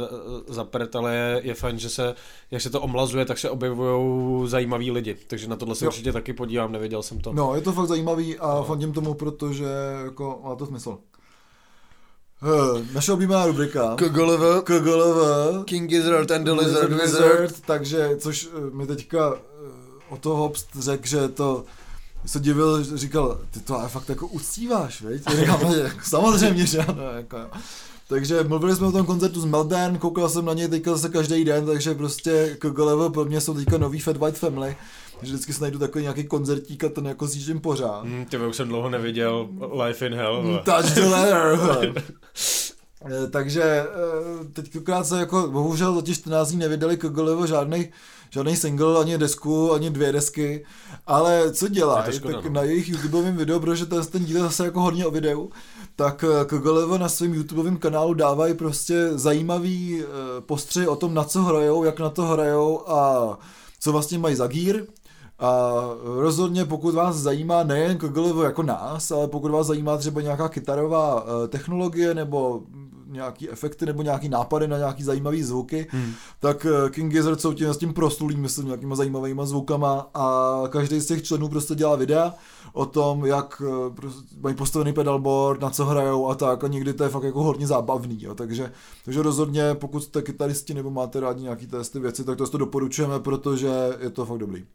Speaker 1: zapret, ale je, je fajn, že se, jak se to omlazuje, tak se objevují zajímaví lidi. Takže na tohle se jo. určitě taky podívám, nevěděl jsem to.
Speaker 2: No, je to fakt zajímavý a no. fandím tomu, protože jako má to smysl. Uh, naše oblíbená rubrika.
Speaker 1: KGLV.
Speaker 2: KGLV.
Speaker 1: King Gizzard and the Lizard,
Speaker 2: Lizard Wizard. Takže, což mi teďka o to Hobbs řekl, že to se divil, říkal, ty to ale fakt jako uctíváš, veď? [LAUGHS] Říkám, jako, samozřejmě, že ano, jako, takže mluvili jsme o tom koncertu z Melbourne, koukal jsem na něj teďka zase každý den, takže prostě Level pro mě jsou teďka nový Fat White Family, že vždycky se najdu takový nějaký koncertík a ten jako zjíždím pořád.
Speaker 1: Mm, ty už jsem dlouho neviděl Life in Hell. Mm,
Speaker 2: touch the letter. [LAUGHS] Eh, takže eh, teď se jako, bohužel za těch 14 dní nevydali Level žádný žádný single, ani desku, ani dvě desky, ale co dělá, tak no. na jejich YouTubeovém videu, protože ten, ten díl je zase jako hodně o videu, tak eh, Kogolevo na svém YouTubeovém kanálu dávají prostě zajímavý eh, postřeh o tom, na co hrajou, jak na to hrajou a co vlastně mají za gír. A rozhodně pokud vás zajímá nejen Kogolevo jako nás, ale pokud vás zajímá třeba nějaká kytarová eh, technologie nebo nějaký efekty nebo nějaký nápady na nějaký zajímavý zvuky, hmm. tak eh, King Gizzard jsou tím s tím proslulým, myslím, nějakýma zajímavýma zvukama a každý z těch členů prostě dělá videa o tom, jak prostě mají postavený pedalboard, na co hrajou a tak a někdy to je fakt jako hodně zábavný, jo. Takže, takže rozhodně pokud jste kytaristi nebo máte rádi nějaký testy věci, tak to, to doporučujeme, protože je to fakt dobrý.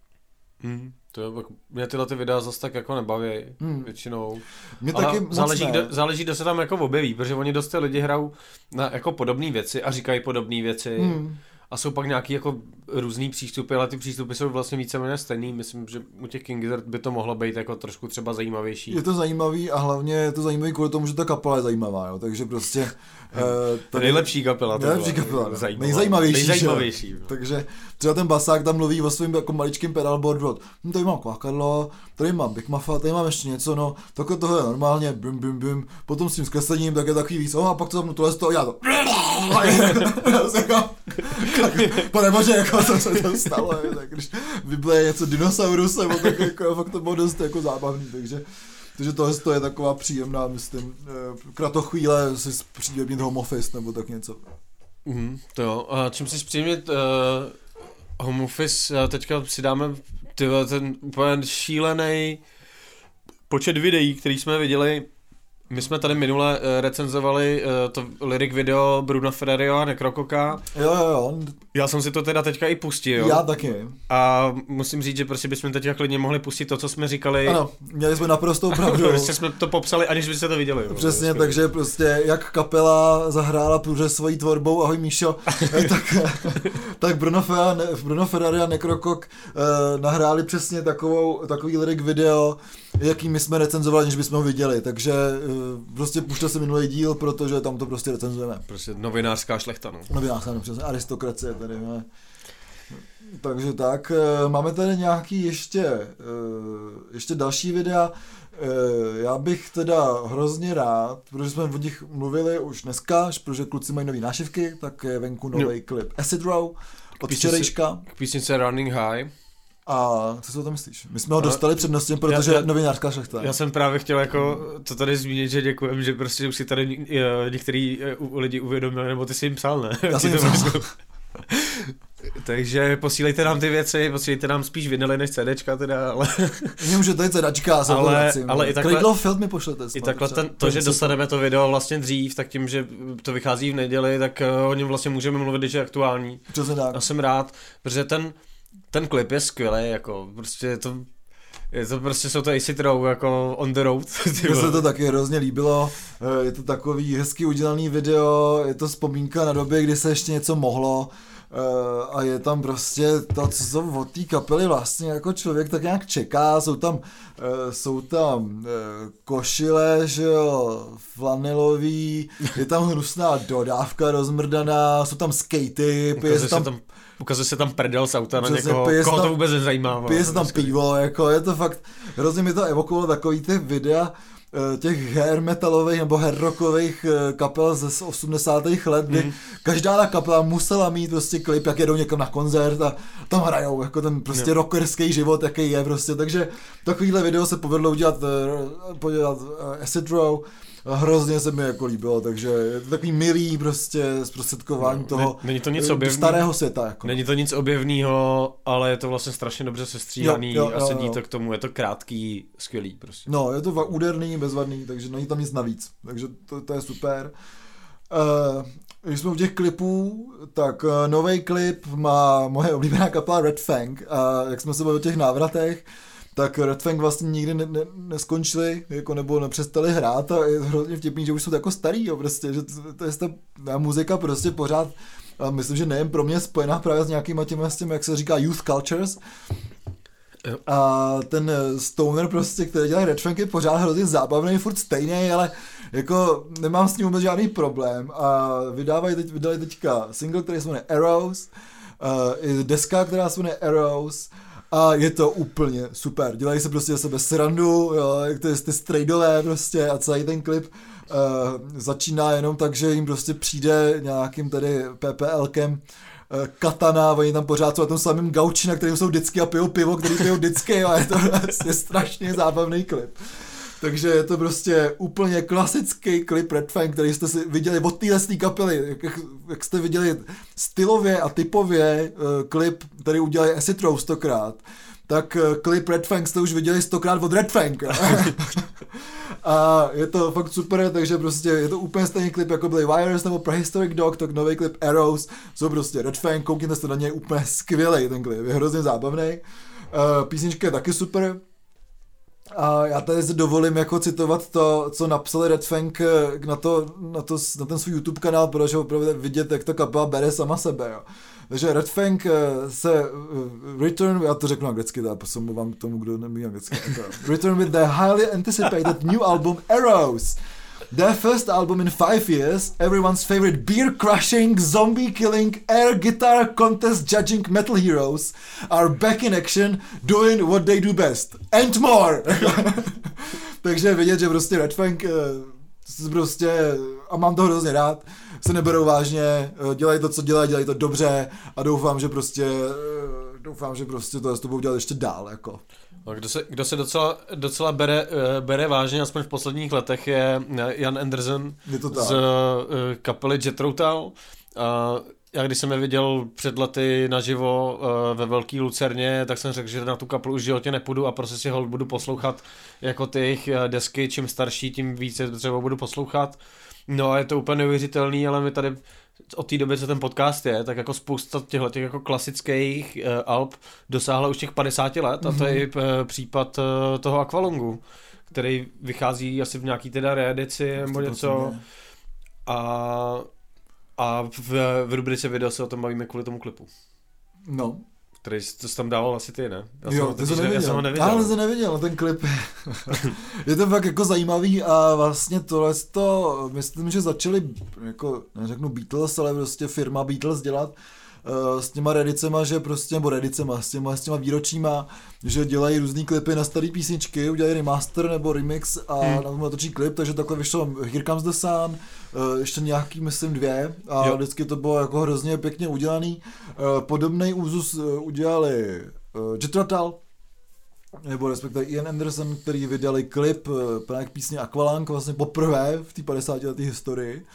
Speaker 1: Hmm, to je, mě tyhle ty videa zase tak jako nebaví hmm. většinou.
Speaker 2: Mě Ale taky
Speaker 1: záleží, kdo, záleží, kdo se tam jako objeví, protože oni dost lidi hrajou na jako podobné věci a říkají podobné věci. Hmm a jsou pak nějaký jako různý přístupy, ale ty přístupy jsou vlastně víceméně stejný. Myslím, že u těch King Gizzard by to mohlo být jako trošku třeba zajímavější.
Speaker 2: Je to zajímavý a hlavně je to zajímavý kvůli tomu, že ta kapela je zajímavá, jo. takže prostě... [LAUGHS]
Speaker 1: uh, tady, nejlepší kapela.
Speaker 2: To nejlepší kapela, no.
Speaker 1: Zajímavá.
Speaker 2: nejzajímavější.
Speaker 1: nejzajímavější
Speaker 2: takže třeba ten basák tam mluví o svém jako maličkém pedalboardu. Hm, tady mám kvákadlo, tady mám Big Muffa, tady mám ještě něco, no, takhle toho je normálně, bim, bim, bim. Potom s tím zkreslením tak je takový víc, oh, a pak to tam tohle z toho, já to... [LAUGHS] [LAUGHS] Pane bože, jako co se tam stalo, je, tak když vybleje něco dinosaurus, nebo tak jako, fakt to bylo dost jako zábavný, takže takže tohle to je taková příjemná, myslím, eh, kratochvíle si příjemnit home office nebo tak něco.
Speaker 1: Mm, to jo. A čím si zpříjemnit uh, home office, teďka si dáme tyhle, ten úplně šílený počet videí, který jsme viděli my jsme tady minule uh, recenzovali uh, to lyric video Bruno Ferrerio a Nekrokoka.
Speaker 2: Jo, jo, jo.
Speaker 1: Já jsem si to teda teďka i pustil.
Speaker 2: Já taky.
Speaker 1: A musím říct, že prostě bychom teďka klidně mohli pustit to, co jsme říkali.
Speaker 2: Ano, měli jsme naprosto [LAUGHS] pravdu.
Speaker 1: prostě jsme to popsali, aniž byste to viděli. Jo.
Speaker 2: Přesně, prostě. takže prostě jak kapela zahrála průře svojí tvorbou, ahoj Míšo, eh, tak, [LAUGHS] tak Bruno, Ferrari, Bruno Ferrari a Nekrokok uh, nahráli přesně takovou, takový lyric video jaký my jsme recenzovali, než bychom ho viděli, takže uh, prostě pušte se minulý díl, protože tam to prostě recenzujeme.
Speaker 1: Prostě novinářská šlechta, no.
Speaker 2: Novinářská, no, přesně, aristokracie tady, ne? Takže tak, uh, máme tady nějaký ještě, uh, ještě další videa, já bych teda hrozně rád, protože jsme o nich mluvili už dneska, protože kluci mají nový nášivky, tak je venku nový no. klip Acid Row od včerejška.
Speaker 1: K písnice Running High.
Speaker 2: A co si o tom myslíš? My jsme ho dostali přednostně, protože já, já, novinářská šachta.
Speaker 1: Já jsem právě chtěl jako to tady zmínit, že děkujem, že prostě už si tady uh, některý uh, lidi uvědomili, nebo ty jsi jim psal, ne?
Speaker 2: Já [LAUGHS] jsem jim psal. [LAUGHS]
Speaker 1: Takže posílejte nám ty věci, posílejte nám spíš vinily než CDčka teda, ale... [LAUGHS]
Speaker 2: Nemůžete jít CDčka,
Speaker 1: ale, ale i takhle,
Speaker 2: film mi pošlete.
Speaker 1: I takhle ten, to, že dostaneme to video vlastně dřív, tak tím, že to vychází v neděli, tak uh, o něm vlastně můžeme mluvit, když je aktuální.
Speaker 2: Přesně tak.
Speaker 1: A jsem rád, protože ten, ten klip je skvělý, jako prostě to je to prostě, jsou to acid row, jako on the road. [LAUGHS]
Speaker 2: Mně se to taky hrozně líbilo, eh, je to takový hezky udělaný video, je to vzpomínka na době, kdy se ještě něco mohlo, Eh, a je tam prostě to, co jsou od té kapely vlastně jako člověk tak nějak čeká, jsou tam, eh, jsou tam košile, že jo, flanilový, je tam hnusná dodávka rozmrdaná, jsou tam skatey,
Speaker 1: se tam, tam ukazuje se tam prdel z auta na někoho, koho tam, to vůbec nezajímá.
Speaker 2: Pije se tam pivo, jako je to fakt, hrozně mi to evokovalo takový ty videa, Eh, těch hair metalových nebo hair rockových eh, kapel ze 80. let, kdy mm. každá ta kapela musela mít prostě klip, jak jedou někam na koncert a tam hrajou, jako ten prostě no. rockerský život, jaký je prostě, takže takovýhle video se povedlo udělat, eh, podělat Acid Row, hrozně se mi jako líbilo, takže je to takový milý prostě zprostředkování no, toho
Speaker 1: není to nic objevný,
Speaker 2: starého světa. Jako.
Speaker 1: Není to nic objevného, ale je to vlastně strašně dobře sestříhaný jo, jo, jo, a sedí jo. to k tomu, je to krátký, skvělý prostě.
Speaker 2: No, je to úderný, bezvadný, takže není tam nic navíc, takže to, to je super. Uh, když jsme u těch klipů, tak uh, nový klip má moje oblíbená kapela Red Fang a jak jsme se bavili o těch návratech, tak Red Fang vlastně nikdy ne, ne, neskončili, jako nebo nepřestali hrát a je hrozně vtipný, že už jsou jako starý, jo, prostě, že to, to je ta muzika prostě pořád, a myslím, že nejen pro mě spojená právě s nějakýma těmi, s tím, jak se říká, youth cultures, a ten Stoner prostě, který dělá Red Fang je pořád hrozně zábavný, furt stejný, ale jako nemám s ním vůbec žádný problém. A vydávají teď, vydali teďka single, který se jmenuje Arrows, uh, i deska, která se jmenuje Arrows, a je to úplně super. Dělají se prostě sebe srandu, jo, jak to je ty strejdové prostě a celý ten klip uh, začíná jenom tak, že jim prostě přijde nějakým tady PPLkem uh, katana, oni tam pořád jsou na tom samém gauči, na kterým jsou vždycky a pijou pivo, který pijou vždycky a je to [LAUGHS] vlastně strašně zábavný klip. Takže je to prostě úplně klasický klip Red Fang, který jste si viděli od téhle kapely, jak, jak, jste viděli stylově a typově uh, klip, který udělali Acid Row stokrát, tak uh, klip Red Fang jste už viděli stokrát od Red Fang. [LAUGHS] a je to fakt super, takže prostě je to úplně stejný klip, jako byly Wires nebo Prehistoric Dog, tak nový klip Arrows, jsou prostě Red Fang, koukněte se na něj, úplně skvělý ten klip, je hrozně zábavný. Uh, písnička je taky super, a já tady si dovolím jako citovat to, co napsal Red Fang eh, na, to, na, to, na ten svůj YouTube kanál, protože opravdu vidět, jak to kapela bere sama sebe. Jo. Takže Red Fang eh, se uh, Return, já to řeknu anglicky, já posomluvám k tomu, kdo nemí anglicky. Return with the highly anticipated new album Arrows. Their first album in five years, everyone's favorite beer crushing, zombie killing, air guitar contest judging metal heroes are back in action doing what they do best. And more! [LAUGHS] Takže vidět, že prostě Red Fang eh, prostě, a mám to hrozně rád, se neberou vážně, eh, dělají to, co dělají, dělají to dobře a doufám, že prostě eh, doufám, že prostě to tobou dělat ještě dál, jako.
Speaker 1: Kdo se, kdo se docela, docela bere, eh, bere vážně, aspoň v posledních letech, je eh, Jan Anderson
Speaker 2: je to
Speaker 1: z eh, kapely Jethro Tull. Já když jsem je viděl před lety naživo ve Velký Lucerně, tak jsem řekl, že na tu kapelu už životě nepůjdu a prostě si ho budu poslouchat jako ty jejich desky, čím starší, tím více třeba budu poslouchat. No a je to úplně neuvěřitelný, ale my tady od té doby, co ten podcast je, tak jako spousta těchto těch jako klasických uh, alb dosáhla už těch 50 let a to je mm-hmm. uh, případ uh, toho Aqualongu, který vychází asi v nějaký teda reedici nebo něco a, a v, v rubrice video se o tom bavíme kvůli tomu klipu.
Speaker 2: No,
Speaker 1: který to jsi tam dával asi ty, ne?
Speaker 2: Já jo, ty jsi neviděl. Já jsem ho neviděl. Ale jsem neviděl, ten klip. [LAUGHS] je to fakt jako zajímavý a vlastně tohle to, myslím, že začali, jako, neřeknu Beatles, ale prostě firma Beatles dělat s těma redicema, že prostě, nebo redicema, s těma, s těma výročíma, že dělají různý klipy na staré písničky, udělají remaster nebo remix a hmm. na tom natočí klip, takže takhle vyšlo Here Comes the Sun, uh, ještě nějaký, myslím, dvě a jo. vždycky to bylo jako hrozně pěkně udělaný. Uh, podobný úzus udělali Jetrotal, nebo respektive Ian Anderson, který vydali klip právě k písni Aqualung vlastně poprvé v té 50 leté historii.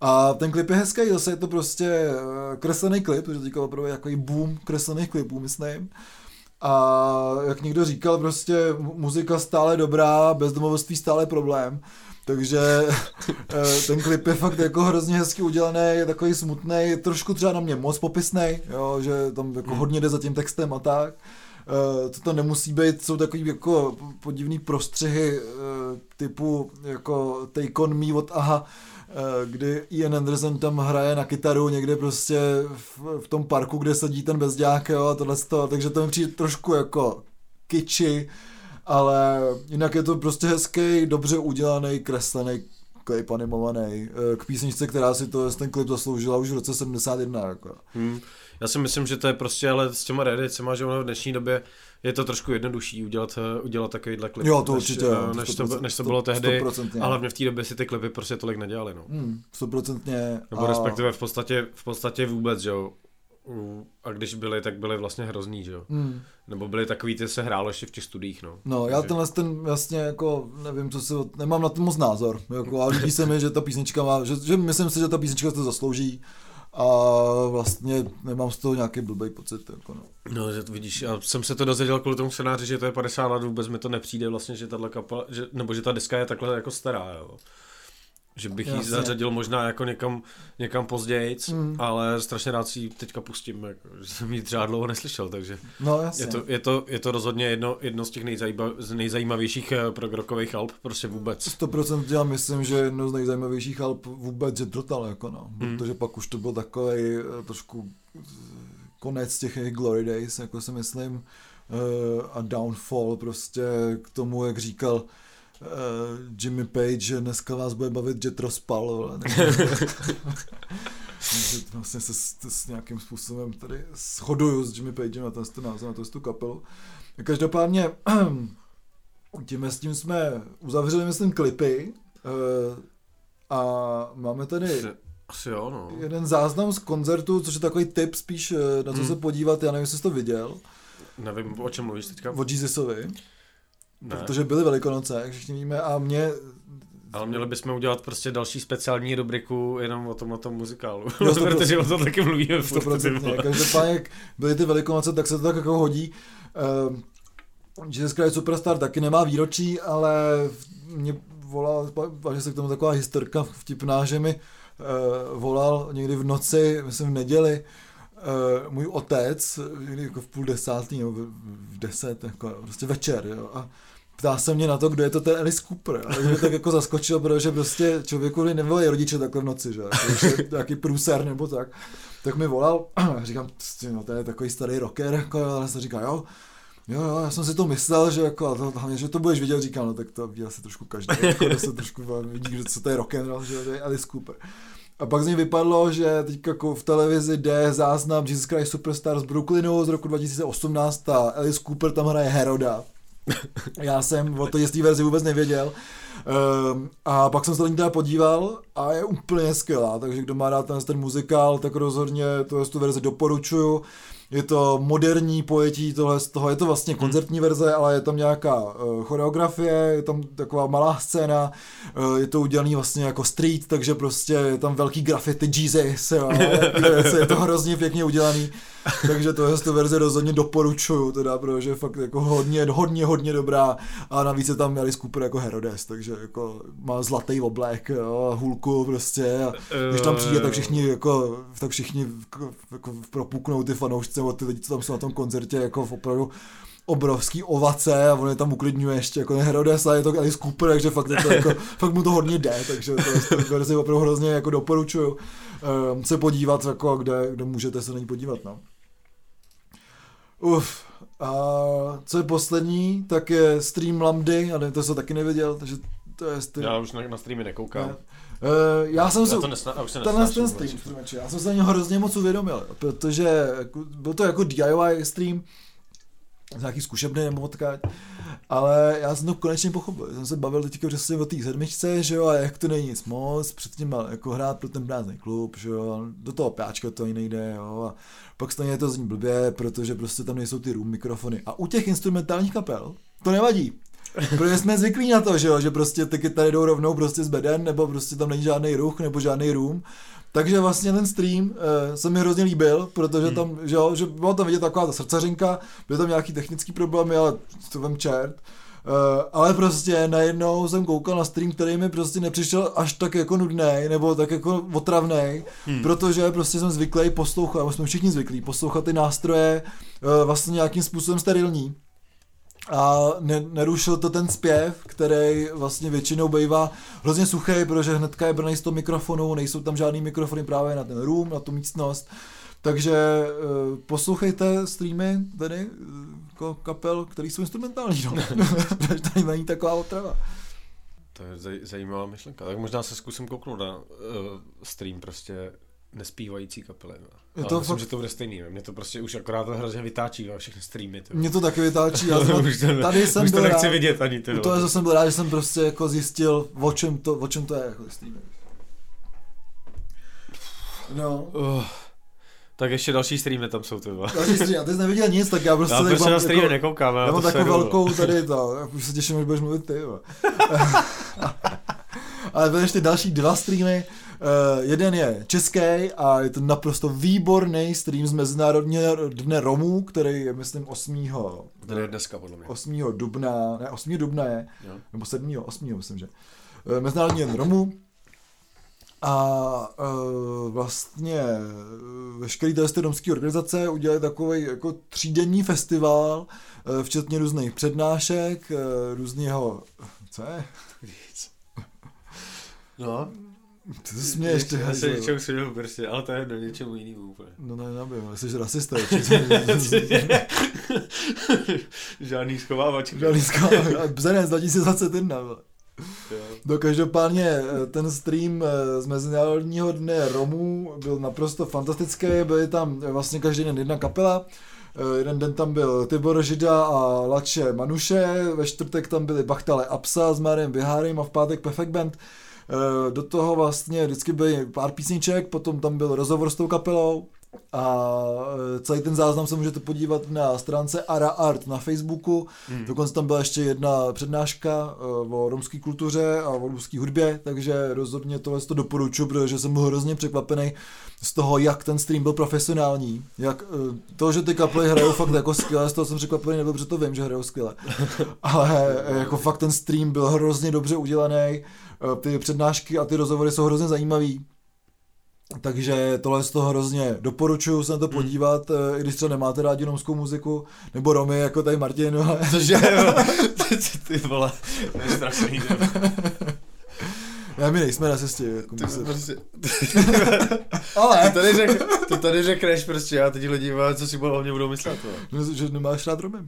Speaker 2: A ten klip je hezký, zase je to prostě kreslený klip, protože teďka opravdu jako boom kreslených klipů, myslím. A jak někdo říkal, prostě muzika stále dobrá, bezdomovoství stále problém. Takže [LAUGHS] eh, ten klip je fakt jako hrozně hezky udělaný, je takový smutný, trošku třeba na mě moc popisný, jo, že tam jako hmm. hodně jde za tím textem a tak. Uh, to to nemusí být, jsou takový jako podivný prostřihy uh, typu jako Take On Me od Aha, uh, kdy Ian Anderson tam hraje na kytaru někde prostě v, v tom parku, kde sedí ten bezďák, jo, a tohle to, takže to mi přijde trošku jako kiči, ale jinak je to prostě hezký, dobře udělaný, kreslený klip animovaný k písničce, která si to ten klip zasloužila už v roce 71. Jako.
Speaker 1: Hmm. Já si myslím, že to je prostě ale s těma reedicema, že ono v dnešní době je to trošku jednodušší udělat, eh, udělat takovýhle klip.
Speaker 2: Jo, to než, určitě.
Speaker 1: Eh, než, to, než to bylo tehdy, ale hlavně v té době si ty klipy prostě tolik nedělali. No.
Speaker 2: Hmm, stoprocentně.
Speaker 1: Nebo a... respektive v podstatě, v podstatě vůbec, že jo a když byli, tak byli vlastně hrozný, že jo? Mm. Nebo byli takový, ty se hrálo ještě v těch studiích, no.
Speaker 2: No, Takže... já tenhle ten vlastně jako, nevím, co si, nemám na tom moc názor, jako, ale líbí se mi, že ta písnička má, že, že myslím si, že ta písnička to zaslouží a vlastně nemám z toho nějaký blbý pocit. Jako no.
Speaker 1: no, vidíš, já jsem se to dozvěděl kvůli tomu scénáři, že to je 50 let, vůbec mi to nepřijde vlastně, že tahle kapela, že, nebo že ta deska je takhle jako stará, jo. Že bych ji zařadil možná jako někam, někam později, mm. ale strašně rád si ji teďka pustím, jako, že jsem ji třeba dlouho neslyšel, takže
Speaker 2: no,
Speaker 1: je, to, je, to, je to rozhodně jedno, jedno z těch nejzajímav, z nejzajímavějších eh, progrokových alb, prostě vůbec.
Speaker 2: 100% já myslím, že jedno z nejzajímavějších alb vůbec je Total, jako no, mm. protože pak už to byl takový eh, trošku konec těch Glory Days, jako si myslím, eh, a Downfall prostě k tomu, jak říkal, Jimmy Page, že dneska vás bude bavit Jetro Spal, [LAUGHS] vlastně se s, s, nějakým způsobem tady shoduju s Jimmy Pagem na ten název, na tu kapelu. Každopádně [CLEARS THROAT] tím s tím jsme uzavřeli, myslím, klipy uh, a máme tady
Speaker 1: asi jo, no.
Speaker 2: jeden záznam z koncertu, což je takový tip spíš, eh, na co hmm. se podívat, já nevím, jestli jsi to viděl.
Speaker 1: Nevím, o čem mluvíš teďka.
Speaker 2: O Jesusovi. Ne. Protože byly velikonoce, jak všichni víme, a mě
Speaker 1: ale měli bychom udělat prostě další speciální rubriku jenom o tom, o tom muzikálu. Jo, protože o tom taky mluvíme.
Speaker 2: 100%. Každopádně, jak byly ty velikonoce, tak se to tak jako hodí. Uh, Jesus Christ Superstar taky nemá výročí, ale mě volal, že se k tomu taková historka vtipná, že mi uh, volal někdy v noci, myslím v neděli, uh, můj otec, jako v půl desátý nebo v deset, jako prostě večer, jo, a ptá se mě na to, kdo je to ten Alice Cooper. A mě tak jako zaskočil, protože prostě člověku nebyli rodiče takhle v noci, že? Jako, [LAUGHS] nějaký průser nebo tak. Tak mi volal a [CLEARS THROAT] říkám, no to je takový starý rocker, jako, ale se říká, jo, Jo, jo, já jsem si to myslel, že jako, to, hlavně, že to budeš vidět, říkám, no tak to ví asi trošku každý, jako, se trošku vidí, co to je rock and roll, že to je Alice Cooper. A pak z něj vypadlo, že teď jako v televizi jde záznam Jesus Christ Superstar z Brooklynu z roku 2018 a Alice Cooper tam hraje Heroda. [LAUGHS] Já jsem o té verzi vůbec nevěděl. Um, a pak jsem se na ní teda podíval a je úplně skvělá, takže kdo má rád ten, ten muzikál, tak rozhodně to, tu verzi doporučuju je to moderní pojetí tohle z toho, je to vlastně hmm. koncertní verze, ale je tam nějaká uh, choreografie, je tam taková malá scéna, uh, je to udělaný vlastně jako street, takže prostě je tam velký graffiti Jesus, [LAUGHS] jo, je to hrozně pěkně udělaný, [LAUGHS] takže to je tu verze rozhodně doporučuju, teda, protože je fakt jako hodně, hodně, hodně dobrá a navíc je tam Alice Cooper jako Herodes, takže jako má zlatý oblek, jo, hulku prostě a když tam přijde, tak všichni jako, tak všichni jako, jako propuknou ty fanoušci nebo ty lidi, co tam jsou na tom koncertě, jako v opravdu obrovský ovace a on je tam uklidňuje ještě jako Herodes a je to Alice Cooper, takže fakt, to jako, [LAUGHS] fakt mu to hodně jde, takže to, to verzi opravdu hrozně jako doporučuju um, se podívat, jako kde, kde můžete se na ní podívat. No. Uf. A co je poslední, tak je stream Lambdy, ale to jsem taky neviděl, takže to je stream.
Speaker 1: Já už na, na streamy nekoukám.
Speaker 2: Ne. Uh, já jsem
Speaker 1: Já
Speaker 2: se...
Speaker 1: to nesna, já už se
Speaker 2: Tenhle ten stream, já jsem se na něho hrozně moc uvědomil, protože jako- byl to jako DIY stream, nějaký zkušebný nebo odkáď, ale já jsem to konečně pochopil. Jsem se bavil teďka přesně o té sedmičce, že jo, a jak to není nic moc, předtím mal jako hrát pro ten prázdný klub, že jo, do toho páčka to ani nejde, jo, a pak stejně to zní blbě, protože prostě tam nejsou ty room mikrofony. A u těch instrumentálních kapel to nevadí. Protože jsme zvyklí na to, že jo, že prostě ty kytary jdou rovnou prostě z beden, nebo prostě tam není žádný ruch, nebo žádný room. Takže vlastně ten stream uh, se mi hrozně líbil, protože tam, že jo, že bylo tam vidět taková ta srdcařinka, byly tam nějaký technický problémy, ale to vem čert. Uh, ale prostě najednou jsem koukal na stream, který mi prostě nepřišel až tak jako nudný nebo tak jako otravný, hmm. protože prostě jsem zvyklý poslouchat, nebo jsme všichni zvyklí poslouchat ty nástroje uh, vlastně nějakým způsobem sterilní. A ne, nerušil to ten zpěv, který vlastně většinou bývá hrozně suchý, protože hnedka je brný z toho mikrofonu, nejsou tam žádný mikrofony právě na ten room, na tu místnost. Takže uh, poslouchejte streamy tady uh, jako kapel, který jsou instrumentální, no. protože [LAUGHS] tady není taková otrava.
Speaker 1: To je zaj, zajímavá myšlenka. Tak možná se zkusím kouknout na uh, stream prostě nespívající kapely. No.
Speaker 2: Je
Speaker 1: Ale
Speaker 2: to
Speaker 1: myslím,
Speaker 2: fakt-
Speaker 1: že to bude stejný. Mě to prostě už akorát hrozně vytáčí na všechny streamy. Ty.
Speaker 2: Mě to taky vytáčí, [LAUGHS] já jsem,
Speaker 1: už to,
Speaker 2: tady jsem
Speaker 1: už to
Speaker 2: byl
Speaker 1: nechci
Speaker 2: rád,
Speaker 1: vidět ani ty. no.
Speaker 2: toho jsem byl rád, že jsem prostě jako zjistil, o čem to, o čem to je jako stream. No.
Speaker 1: Uh, tak ještě další streamy tam jsou ty. vole.
Speaker 2: Další stream, a ty jsi neviděl nic, tak já prostě
Speaker 1: Já prostě
Speaker 2: mám
Speaker 1: na streamy
Speaker 2: jako-
Speaker 1: nekoukám.
Speaker 2: Já mám
Speaker 1: to
Speaker 2: takovou velkou tady to, já už se těším, až budeš mluvit ty. [LAUGHS] Ale byly ještě další dva streamy. Uh, jeden je český a je to naprosto výborný stream z Mezinárodního dne Romů, který je, myslím, 8.
Speaker 1: To je dneska, podle mě.
Speaker 2: 8. dubna, ne, 8. dubna je,
Speaker 1: Jo.
Speaker 2: nebo 7. 8. myslím, že. Eh, Mezinárodní den Romů. A uh, vlastně eh, veškerý ty romské organizace udělali takový jako třídenní festival, eh, včetně různých přednášek, eh, různého, co je?
Speaker 1: No,
Speaker 2: Ty se směješ, ty
Speaker 1: já se něčemu směju prostě, ale to je do něčemu jinému úplně.
Speaker 2: No ne, nevím, jsi rasista. [LAUGHS] [LAUGHS]
Speaker 1: Žádný schovávačky.
Speaker 2: Žádný skál. Bzenec 2021. vole. No každopádně eh, ten stream eh, z Mezinárodního dne Romů byl naprosto fantastický, byly tam eh, vlastně každý den jedna kapela, jeden den tam byl Tibor Žida a Lače Manuše, ve čtvrtek tam byli Bachtale Apsa s Mariem Bihárem a v pátek Perfect Band. Eh, Do toho vlastně vždycky byly pár písniček, potom tam byl rozhovor s tou kapelou a eh, celý ten záznam se můžete podívat na stránce Ara Art na Facebooku.
Speaker 1: Hmm.
Speaker 2: Dokonce tam byla ještě jedna přednáška eh, o romské kultuře a o romské hudbě, takže rozhodně tohle to doporučuji, protože jsem byl hrozně překvapený z toho, jak ten stream byl profesionální. Jak, to, že ty kapely hrajou fakt jako skvěle, z toho jsem překvapený nebyl, protože to vím, že hrajou skvěle. [LAUGHS] Ale jako fakt ten stream byl hrozně dobře udělaný, ty přednášky a ty rozhovory jsou hrozně zajímavý. Takže tohle z toho hrozně doporučuju se na to podívat, eh, i když třeba nemáte rádi romskou muziku, nebo Romy, jako tady Martin, ale... [LAUGHS]
Speaker 1: Cože, ty, [LAUGHS] ty vole, to je strašný.
Speaker 2: Ne, [LAUGHS] my nejsme rasisti, jako
Speaker 1: Ty
Speaker 2: se...
Speaker 1: prostě,
Speaker 2: Ale,
Speaker 1: ty tady, řek, ty tady řekneš prostě, já teď lidi, co si o mě budou myslet. Vole.
Speaker 2: že nemáš rád Romy.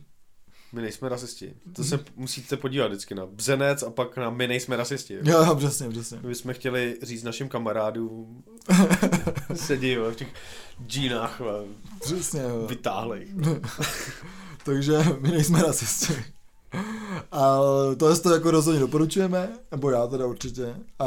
Speaker 1: My nejsme rasisti. To se musíte podívat vždycky na bzenec a pak na my nejsme rasisti.
Speaker 2: Jo, jo, přesně, přesně.
Speaker 1: My bychom chtěli říct našim kamarádům, [LAUGHS] sedí v těch džínách,
Speaker 2: Přesně, jo.
Speaker 1: vytáhlej. [LAUGHS]
Speaker 2: Takže my nejsme rasisti. A to to jako rozhodně doporučujeme, nebo já teda určitě. A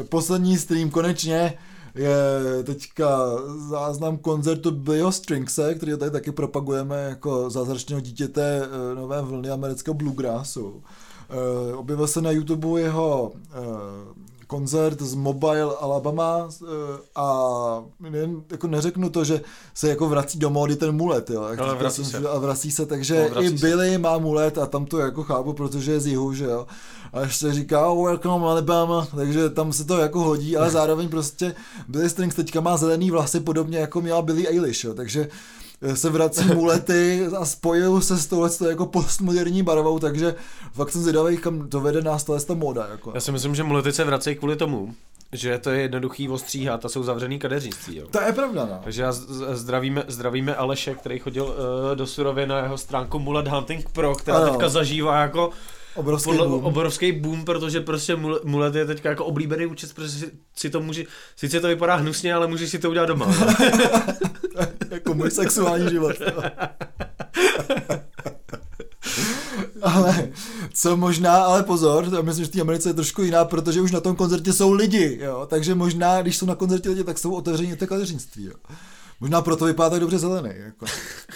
Speaker 2: e, poslední stream konečně je teďka záznam koncertu Bio Stringse, který tady taky propagujeme jako zázračného dítěte e, nové vlny amerického bluegrassu. E, Objevil se na YouTube jeho e, koncert z Mobile Alabama e, a jen, jako neřeknu to, že se jako vrací do módy ten mulet, jo. Jak
Speaker 1: Ale vrací se.
Speaker 2: A vrací se, takže
Speaker 1: No, vrací
Speaker 2: i
Speaker 1: se.
Speaker 2: Billy má mulet a tam to jako chápu, protože je z jihu, že jo. A ještě říká, oh, welcome Alabama, takže tam se to jako hodí, ale zároveň prostě Billy Strings teďka má zelený vlasy podobně jako měla Billy Eilish, jo. takže eh, se vrací mulety a spojil se s touhle jako postmoderní barvou, takže fakt jsem zvědavý, kam to vede nás tohle ta móda. Jako.
Speaker 1: Já si myslím, že mulety se vracejí kvůli tomu, že to je jednoduchý ostříhat a jsou zavřený kadeřnictví. Jo.
Speaker 2: To je pravda, no.
Speaker 1: Takže já zdravíme, zdravíme Aleše, který chodil uh, do Surově na jeho stránku Mullet Hunting Pro, která ano. teďka zažívá jako
Speaker 2: obrovský podle, boom.
Speaker 1: obrovský boom, protože prostě mulet je teďka jako oblíbený účet, protože si, si to může, sice to vypadá hnusně, ale můžeš si to udělat doma. [LAUGHS]
Speaker 2: jako můj sexuální život. [LAUGHS] ale co možná, ale pozor, já myslím, že v té Americe je trošku jiná, protože už na tom koncertě jsou lidi, jo, takže možná, když jsou na koncertě lidi, tak jsou otevření to kadeřnictví, jo. Možná proto vypadá tak dobře zelený. Jako.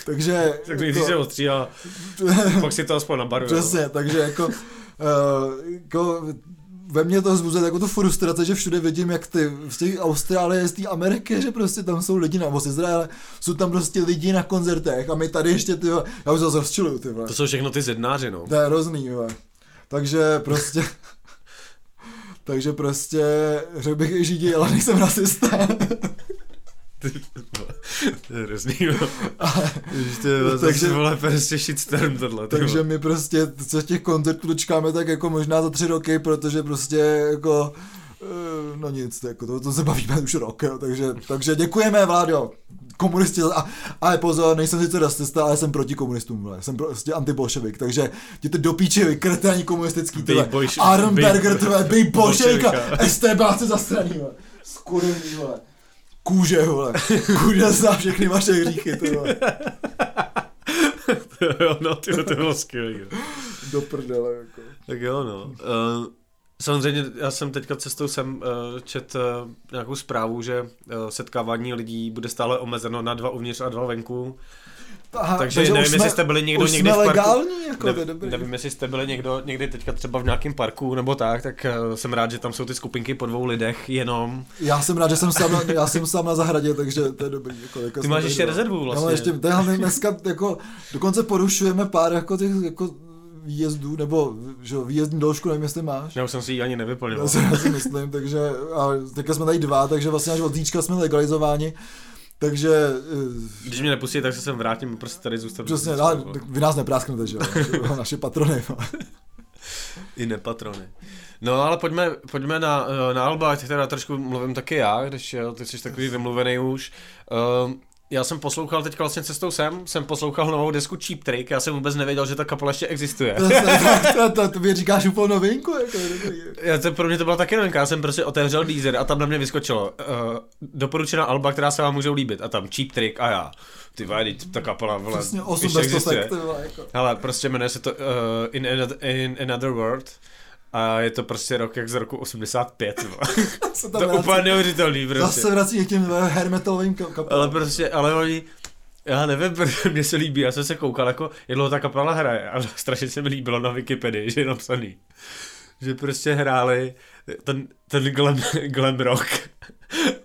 Speaker 2: Takže... [LAUGHS]
Speaker 1: tak když jako, se ostříhá, [LAUGHS] pak si to aspoň nabaruje.
Speaker 2: Přesně, takže jako, uh, jako ve mně to zbuzuje jako tu frustrace, že všude vidím, jak ty z té Austrálie, z té Ameriky, že prostě tam jsou lidi, nebo z Izraele, jsou tam prostě lidi na koncertech a my tady ještě, ty já už to rozčiluju, ty
Speaker 1: To jsou všechno ty zednáři, no.
Speaker 2: To je hrozný, jo. Takže prostě, [LAUGHS] takže prostě, řekl bych i židi, ale nejsem rasista.
Speaker 1: To je hrozný, no. to je takže, vole, prostě shitstorm tohle.
Speaker 2: Takže my prostě se těch koncertů dočkáme tak jako možná za tři roky, protože prostě jako eh, no nic, jako to, to se bavíme už rok, jo, takže, takže děkujeme, Vládo, komunisti, a, ale pozor, nejsem sice rasista, ale jsem proti komunistům, vole. jsem prostě antibolševik, takže jděte do píče, vy kreténi komunistický, tyhle, Arnberger, tyhle, bej bolševika, STBáci zastraný, skurvený, vole kůže, vole. Kůže zná všechny vaše hříchy, to vole. [LAUGHS]
Speaker 1: jo, no, ty to bylo skvělý.
Speaker 2: Do prdele, jako.
Speaker 1: Tak jo, no. Uh, samozřejmě, já jsem teďka cestou jsem uh, čet uh, nějakou zprávu, že uh, setkávání lidí bude stále omezeno na dva uvnitř a dva venku. Aha, takže, takže nevím, jsme, jestli jste byli někdo někdy v parku.
Speaker 2: legální, jako ne, to je dobrý.
Speaker 1: Nevím, jestli jste byli někdo někdy teďka třeba v nějakém parku nebo tak, tak uh, jsem rád, že tam jsou ty skupinky po dvou lidech jenom.
Speaker 2: Já jsem rád, že jsem sám na, já jsem sám na zahradě, takže to je dobrý. Jako, jako
Speaker 1: Ty máš ještě rezervu vlastně.
Speaker 2: No, ještě, tady dneska jako, dokonce porušujeme pár jako těch jako výjezdů, nebo že výjezdní doložku, nevím, jestli máš.
Speaker 1: Já už jsem si ji ani nevyplnil.
Speaker 2: Já si myslím, takže a teďka jsme tady dva, takže vlastně až od zítřka jsme legalizováni. Takže...
Speaker 1: Eh, Když mě nepustí, tak se sem vrátím, prostě tady zůstanu.
Speaker 2: Přesně, ale vy nás neprásknete, [LAUGHS] že jo, naše patrony.
Speaker 1: I nepatrony. No ale pojďme, pojďme na, eh, na Alba, ať teda trošku mluvím taky já, když ty jsi takový vymluvený už. Uh, já jsem poslouchal teď vlastně cestou sem, jsem poslouchal novou desku Cheap Trick, já jsem vůbec nevěděl, že ta kapela ještě existuje.
Speaker 2: To, [LAUGHS] to, to, to mi říkáš úplnou novinku. Jako,
Speaker 1: já to, pro mě to byla taky novinka, já jsem prostě otevřel Deezer a tam na mě vyskočilo uh, doporučená alba, která se vám může líbit a tam Cheap Trick a já. Ty vole, ta kapela, vole,
Speaker 2: Přesně 8 existuje. Jako.
Speaker 1: Hele, prostě jmenuje se to uh, in, another, in Another World a je to prostě rok jak z roku 85. [LAUGHS] to je úplně neuvěřitelný. Prostě.
Speaker 2: Zase vrací k těm hermetalovým kapelám.
Speaker 1: Ale prostě, ale oni, já nevím, [LAUGHS] protože mě se líbí, já jsem se koukal, jako, jak ta kapela hraje a [LAUGHS] strašně se mi líbilo na Wikipedii, že je napsaný, že prostě hráli ten, ten glam, glam rock,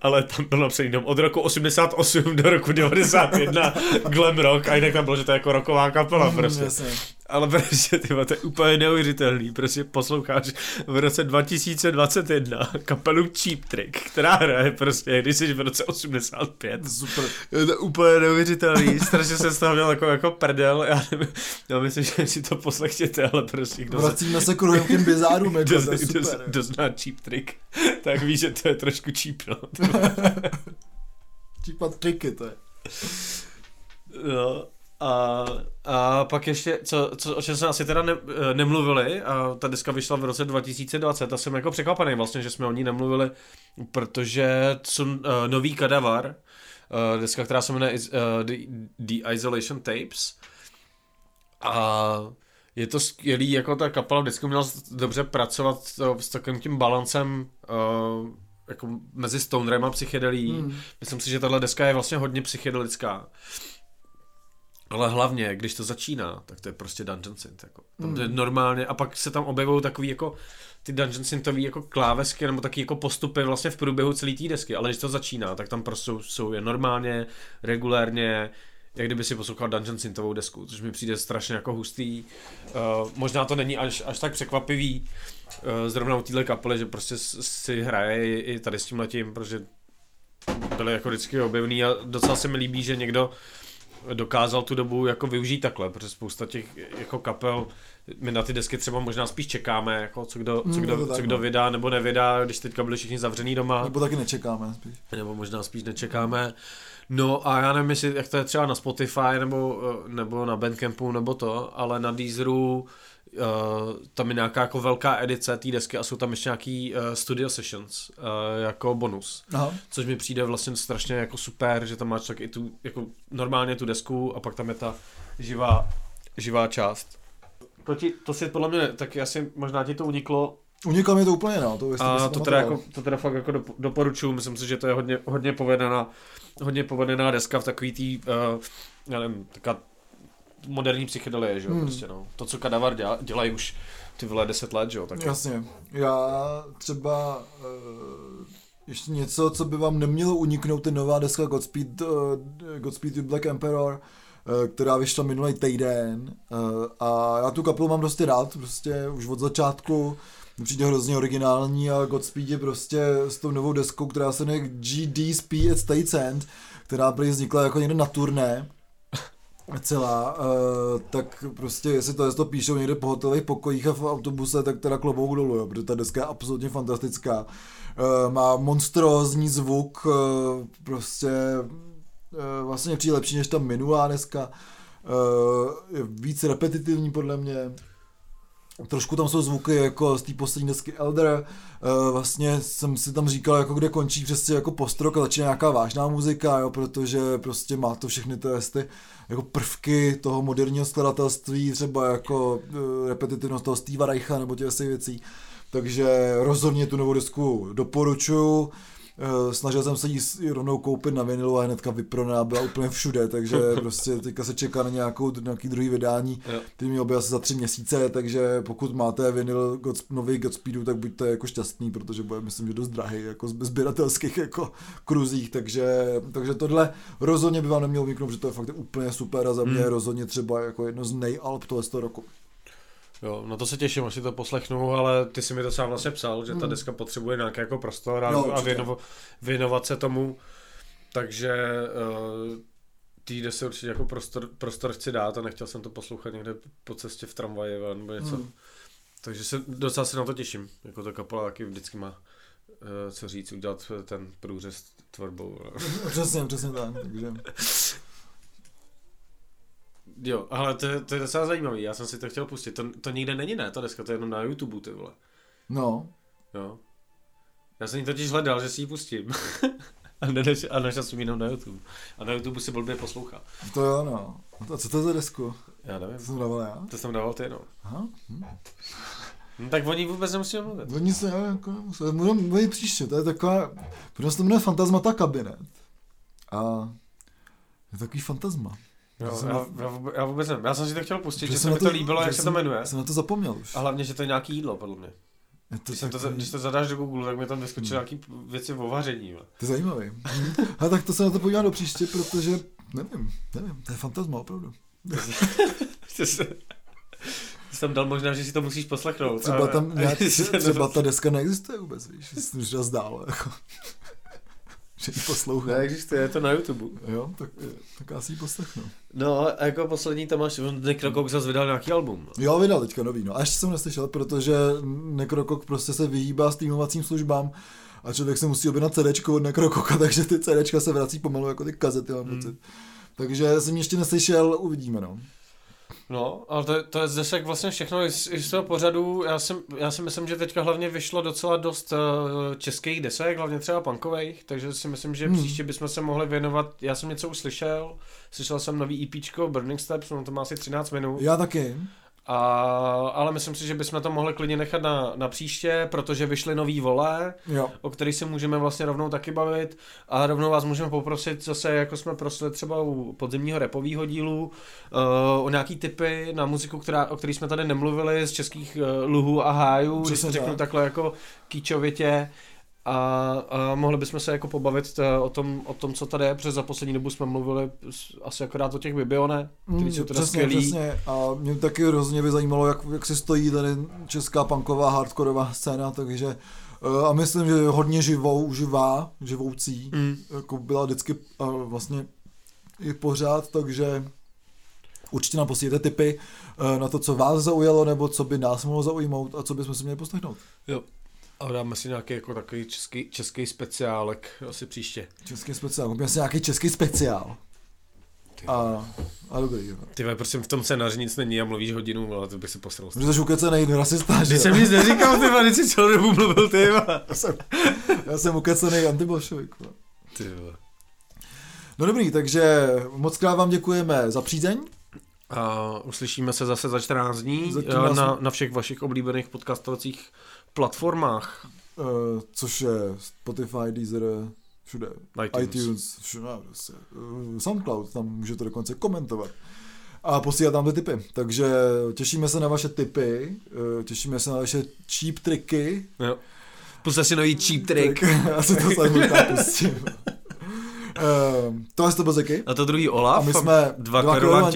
Speaker 1: ale tam bylo napsaný jenom od roku 88 do roku 91 glam rock a jinak tam bylo, že to je jako rocková kapela mm, prostě. Mm, ale [LAUGHS] prostě, ty to je úplně neuvěřitelný, prostě posloucháš v roce 2021 kapelu Cheap Trick, která hraje prostě, když jsi v roce 85.
Speaker 2: Super.
Speaker 1: Je to úplně neuvěřitelný, strašně jsem z toho měl jako, jako prdel, já, nevím, já myslím, že si to poslechněte, ale prostě
Speaker 2: kdo Vracíme se k těm bizárům, jako, kdo, to je super.
Speaker 1: Kdo, kdo zná Cheap Trick, tak ví, že to je trošku cheap, no. [LAUGHS]
Speaker 2: cheap tricky to je.
Speaker 1: No, a, a pak ještě, co, co, o čem jsme asi teda ne, eh, nemluvili, a ta deska vyšla v roce 2020 a jsem jako překvapený vlastně, že jsme o ní nemluvili, protože co, uh, nový kadavar, uh, deska, která se jmenuje uh, The, The Isolation Tapes a je to skvělý, jako ta kapela vždycky měla dobře pracovat s takovým tím balancem uh, jako mezi stonerem a psychedelí. Hmm. Myslím si, že tahle deska je vlastně hodně psychedelická. Ale hlavně, když to začíná, tak to je prostě Dungeon Synth. Jako. Tam to je hmm. normálně, a pak se tam objevují takový jako ty Dungeon Synthový jako klávesky nebo taky jako postupy vlastně v průběhu celé té desky, ale když to začíná, tak tam prostě jsou je normálně, regulérně, jak kdyby si poslouchal Dungeon Synthovou desku, což mi přijde strašně jako hustý. Uh, možná to není až, až tak překvapivý, uh, zrovna u téhle kapely, že prostě si hraje i tady s tím letím, protože byly jako vždycky objevný a docela se mi líbí, že někdo dokázal tu dobu jako využít takhle, protože spousta těch jako kapel my na ty desky třeba možná spíš čekáme, jako co kdo, co
Speaker 2: Hmm,
Speaker 1: kdo,
Speaker 2: tak,
Speaker 1: co kdo
Speaker 2: no.
Speaker 1: vydá nebo nevydá, když teďka byli všichni zavřený doma,
Speaker 2: Nebo taky nečekáme spíš.
Speaker 1: nebo možná spíš nečekáme. No a já nevím, jestli, jak to je třeba na Spotify nebo, eh, nebo na Bandcampu nebo to, ale na Deezeru uh, tam je nějaká jako velká edice té desky a jsou tam ještě nějaký uh, studio sessions uh, jako bonus.
Speaker 2: Aha.
Speaker 1: Což mi přijde vlastně strašně jako super, že tam máš tak i tu, jako normálně tu desku a pak tam je ta živá, živá část. To, ti, to si podle mě, tak asi možná ti to uniklo
Speaker 2: Uniklo mi to úplně, no. To,
Speaker 1: a to teda, jako, to teda fakt jako dop- doporučuju, myslím si, že to je hodně, hodně povedená, hodně povedená deska v takový tý, uh, já nevím, taková moderní psychedelie, že jo,
Speaker 2: Hmm.
Speaker 1: prostě no. To, co Kadavar dělá, dělají už ty vole 10 let, že jo, tak
Speaker 2: Jasně. Já třeba uh, ještě něco, co by vám nemělo uniknout, je nová deska Godspeed, uh, Godspeed with Black Emperor, uh, která vyšla minulý týden uh, a já tu kapelu mám dosti rád, prostě už od začátku přijde hrozně originální a Godspeed je prostě s tou novou deskou, která se jmenuje GDSP at States End, která prý vznikla jako někde na turné, celá, uh, tak prostě jestli to, to píšou někde po hotelových pokojích a v autobuse, tak teda klobouk dolů, jo, protože ta deska je absolutně fantastická. Uh, má monstrózní zvuk, uh, prostě uh, vlastně přijde lepší než ta minulá deska. Uh, je víc repetitivní podle mě. Trošku tam jsou zvuky jako z té poslední desky Elder. Uh, vlastně jsem si tam říkal, jako kde končí přesně jako postrok a začíná nějaká vážná muzika, jo, protože prostě má to všechny ty, ty jako prvky toho moderního skladatelství, třeba jako uh, repetitivnost toho Steva Reicha nebo těch věcí. Takže rozhodně tu novou desku doporučuju. Eh, Snažil jsem se jí rovnou koupit na vinilu a hnedka vyprodaná byla úplně všude, takže [LAUGHS] prostě teďka se čeká na nějakou, nějaký druhý vydání,
Speaker 1: Jo.
Speaker 2: který měl by asi za tři měsíce, takže pokud máte vinyl God, nový Godspeedu, tak buďte jako šťastný, protože bude myslím, že dost drahý, jako z sběratelských jako kruzích, takže, takže tohle rozhodně by vám nemělo vyknout, že to je fakt úplně super a za mě
Speaker 1: Hmm.
Speaker 2: rozhodně třeba jako jedno z nejalb tohle z toho roku.
Speaker 1: Jo, na to se těším, až si to poslechnu, ale ty si mi to sám vlastně psal, že ta
Speaker 2: Hmm.
Speaker 1: deska potřebuje nějaký jako prostor a,
Speaker 2: Jo,
Speaker 1: a
Speaker 2: určitě.
Speaker 1: věnovat, se tomu, takže uh, tý desce určitě jako prostor, prostor chci dát a nechtěl jsem to poslouchat někde po cestě v tramvaji nebo něco.
Speaker 2: Hmm.
Speaker 1: Takže se docela se na to těším, jako ta kapela taky vždycky má uh, co říct, udělat ten průřez tvorbou. [LAUGHS]
Speaker 2: Přesně, přesně tak, takže... [LAUGHS]
Speaker 1: Jo, ale to, je- to je docela zajímavý, já jsem si to chtěl pustit, to, to nikde není ne, ta deska, to je jenom na YouTube, ty vole.
Speaker 2: No,
Speaker 1: Jo. Já jsem ji totiž hledal, že si ji pustím. [LAUGHS] a, nenaš, a našel jsem jenom na YouTube. A na YouTube si blbě poslouchá.
Speaker 2: to jo, no. A co to je za desku?
Speaker 1: Já nevím.
Speaker 2: To jsem dával já?
Speaker 1: To jsem dával ty, no.
Speaker 2: Aha. Hm.
Speaker 1: no tak o ní vůbec nemusíme mluvit.
Speaker 2: Oni se, já, jako, budeme mluvit příště, to je taková, protože se to jmenuje Fantasmata kabinet. A je takový fantasma.
Speaker 1: Jo,
Speaker 2: jsem
Speaker 1: já, já, vůbec, já vůbec nevím. Já jsem si to chtěl pustit, že,
Speaker 2: jsem
Speaker 1: se mi
Speaker 2: na
Speaker 1: to líbilo, jak se to
Speaker 2: jsem-
Speaker 1: jmenuje.
Speaker 2: Jsem na to zapomněl už.
Speaker 1: A hlavně, že to je nějaký jídlo, podle mě.
Speaker 2: Je to,
Speaker 1: Když, jsem to,
Speaker 2: takový-
Speaker 1: když to zadáš do Google, tak mi tam vyskočí
Speaker 2: Hmm.
Speaker 1: nějaký věci o vaření.
Speaker 2: to je zajímavý. A tak to se na to podívám do příště, protože nevím, nevím, to je fantasma opravdu. [LAUGHS]
Speaker 1: Jsi tam dal možná, že si to musíš poslechnout.
Speaker 2: Třeba tam nějak, [LAUGHS] třeba
Speaker 1: to-
Speaker 2: ta deska neexistuje vůbec, víš, jsi to zdálo, jako. Že ji poslouchám.
Speaker 1: Neexistuje, je to na YouTube.
Speaker 2: Jo, tak, tak já si ji poslechnu.
Speaker 1: No a jako poslední tam máš, Nick Rockok zase vydal nějaký album.
Speaker 2: Jo, vydal teďka nový, no. A ještě jsem neslyšel, protože Nekrokok prostě se vyhýbá streamovacím službám a člověk se musí objednat CDčko od Nekrokoka, [LAUGHS] takže ty CDčka se vrací pomalu jako ty kazety, mám
Speaker 1: Hmm.
Speaker 2: pocit. Takže jsem ještě neslyšel, uvidíme, no.
Speaker 1: No, ale to, je- to je z desek vlastně všechno i z, i z toho pořadu. Já, jsem, já si myslím, že teďka hlavně vyšlo docela dost uh, českých desek, hlavně třeba punkových, takže si myslím, že
Speaker 2: Hmm.
Speaker 1: příště bychom se mohli věnovat, já jsem něco už slyšel, slyšel jsem nový EPčko Burning Steps, no to má asi 13 minut,
Speaker 2: Já taky.
Speaker 1: A, ale myslím si, že bychom to mohli klidně nechat na, na příště, protože vyšly nový vole,
Speaker 2: Jo.
Speaker 1: o kterých se můžeme vlastně rovnou taky bavit a rovnou vás můžeme poprosit zase, jako jsme prosili třeba u podzimního repového dílu, uh, o nějaký typy na muziku, která, o který jsme tady nemluvili z českých uh, luhů a hájů, když to řeknu
Speaker 2: tak.
Speaker 1: takhle jako kýčovitě a, a mohli bychom se jako pobavit uh, o tom, o tom, co tady je, protože za poslední dobu jsme mluvili s- asi akorát o těch Bibione, který
Speaker 2: Mm,
Speaker 1: jsou teda
Speaker 2: přesně,
Speaker 1: skvělý.
Speaker 2: přesně. A mě taky hrozně by zajímalo, jak, jak se stojí tady česká punková hardkorová scéna, takže eh, a myslím, že je hodně živou, živá, živoucí,
Speaker 1: Mm.
Speaker 2: jako byla vždycky a vlastně i pořád, takže Určitě nám posílete tipy uh, na to, co vás zaujalo, nebo co by nás mohlo zaujmout a co bychom si měli poslechnout.
Speaker 1: Jo. A dáme si nějaký jako takový český, český speciálek asi příště.
Speaker 2: Český speciál, máme si nějaký český speciál. A, a dobrý, jo.
Speaker 1: Ty vole, prosím, v tom scénáři nic není a mluvíš hodinu, ale to bych se posral.
Speaker 2: Protože jsi ukecenej rasista, že?
Speaker 1: Když jsem nic neříkal, ty vole, jsi celou dobu mluvil, ty vole. [LAUGHS]
Speaker 2: Já jsem, já jsem antibolševik. vole.
Speaker 1: Ty vole.
Speaker 2: No dobrý, takže moc krát vám děkujeme za přízeň.
Speaker 1: A uslyšíme se zase za 14 dní
Speaker 2: Zatím
Speaker 1: eh,
Speaker 2: nás-
Speaker 1: na, na všech vašich oblíbených podcastovacích platformách.
Speaker 2: Uh, což je Spotify, Deezer, všude.
Speaker 1: iTunes.
Speaker 2: iTunes všude, prostě. Uh, Soundcloud, tam můžete dokonce komentovat. A posílat tam ty tipy. Takže těšíme se na vaše tipy, uh, těšíme se na vaše cheap triky.
Speaker 1: Jo. Puste si nový cheap trick. [LAUGHS]
Speaker 2: Já si to možná pustím. Uh, to byl Zeky.
Speaker 1: A to druhý Olaf.
Speaker 2: A my jsme
Speaker 1: dva,
Speaker 2: dva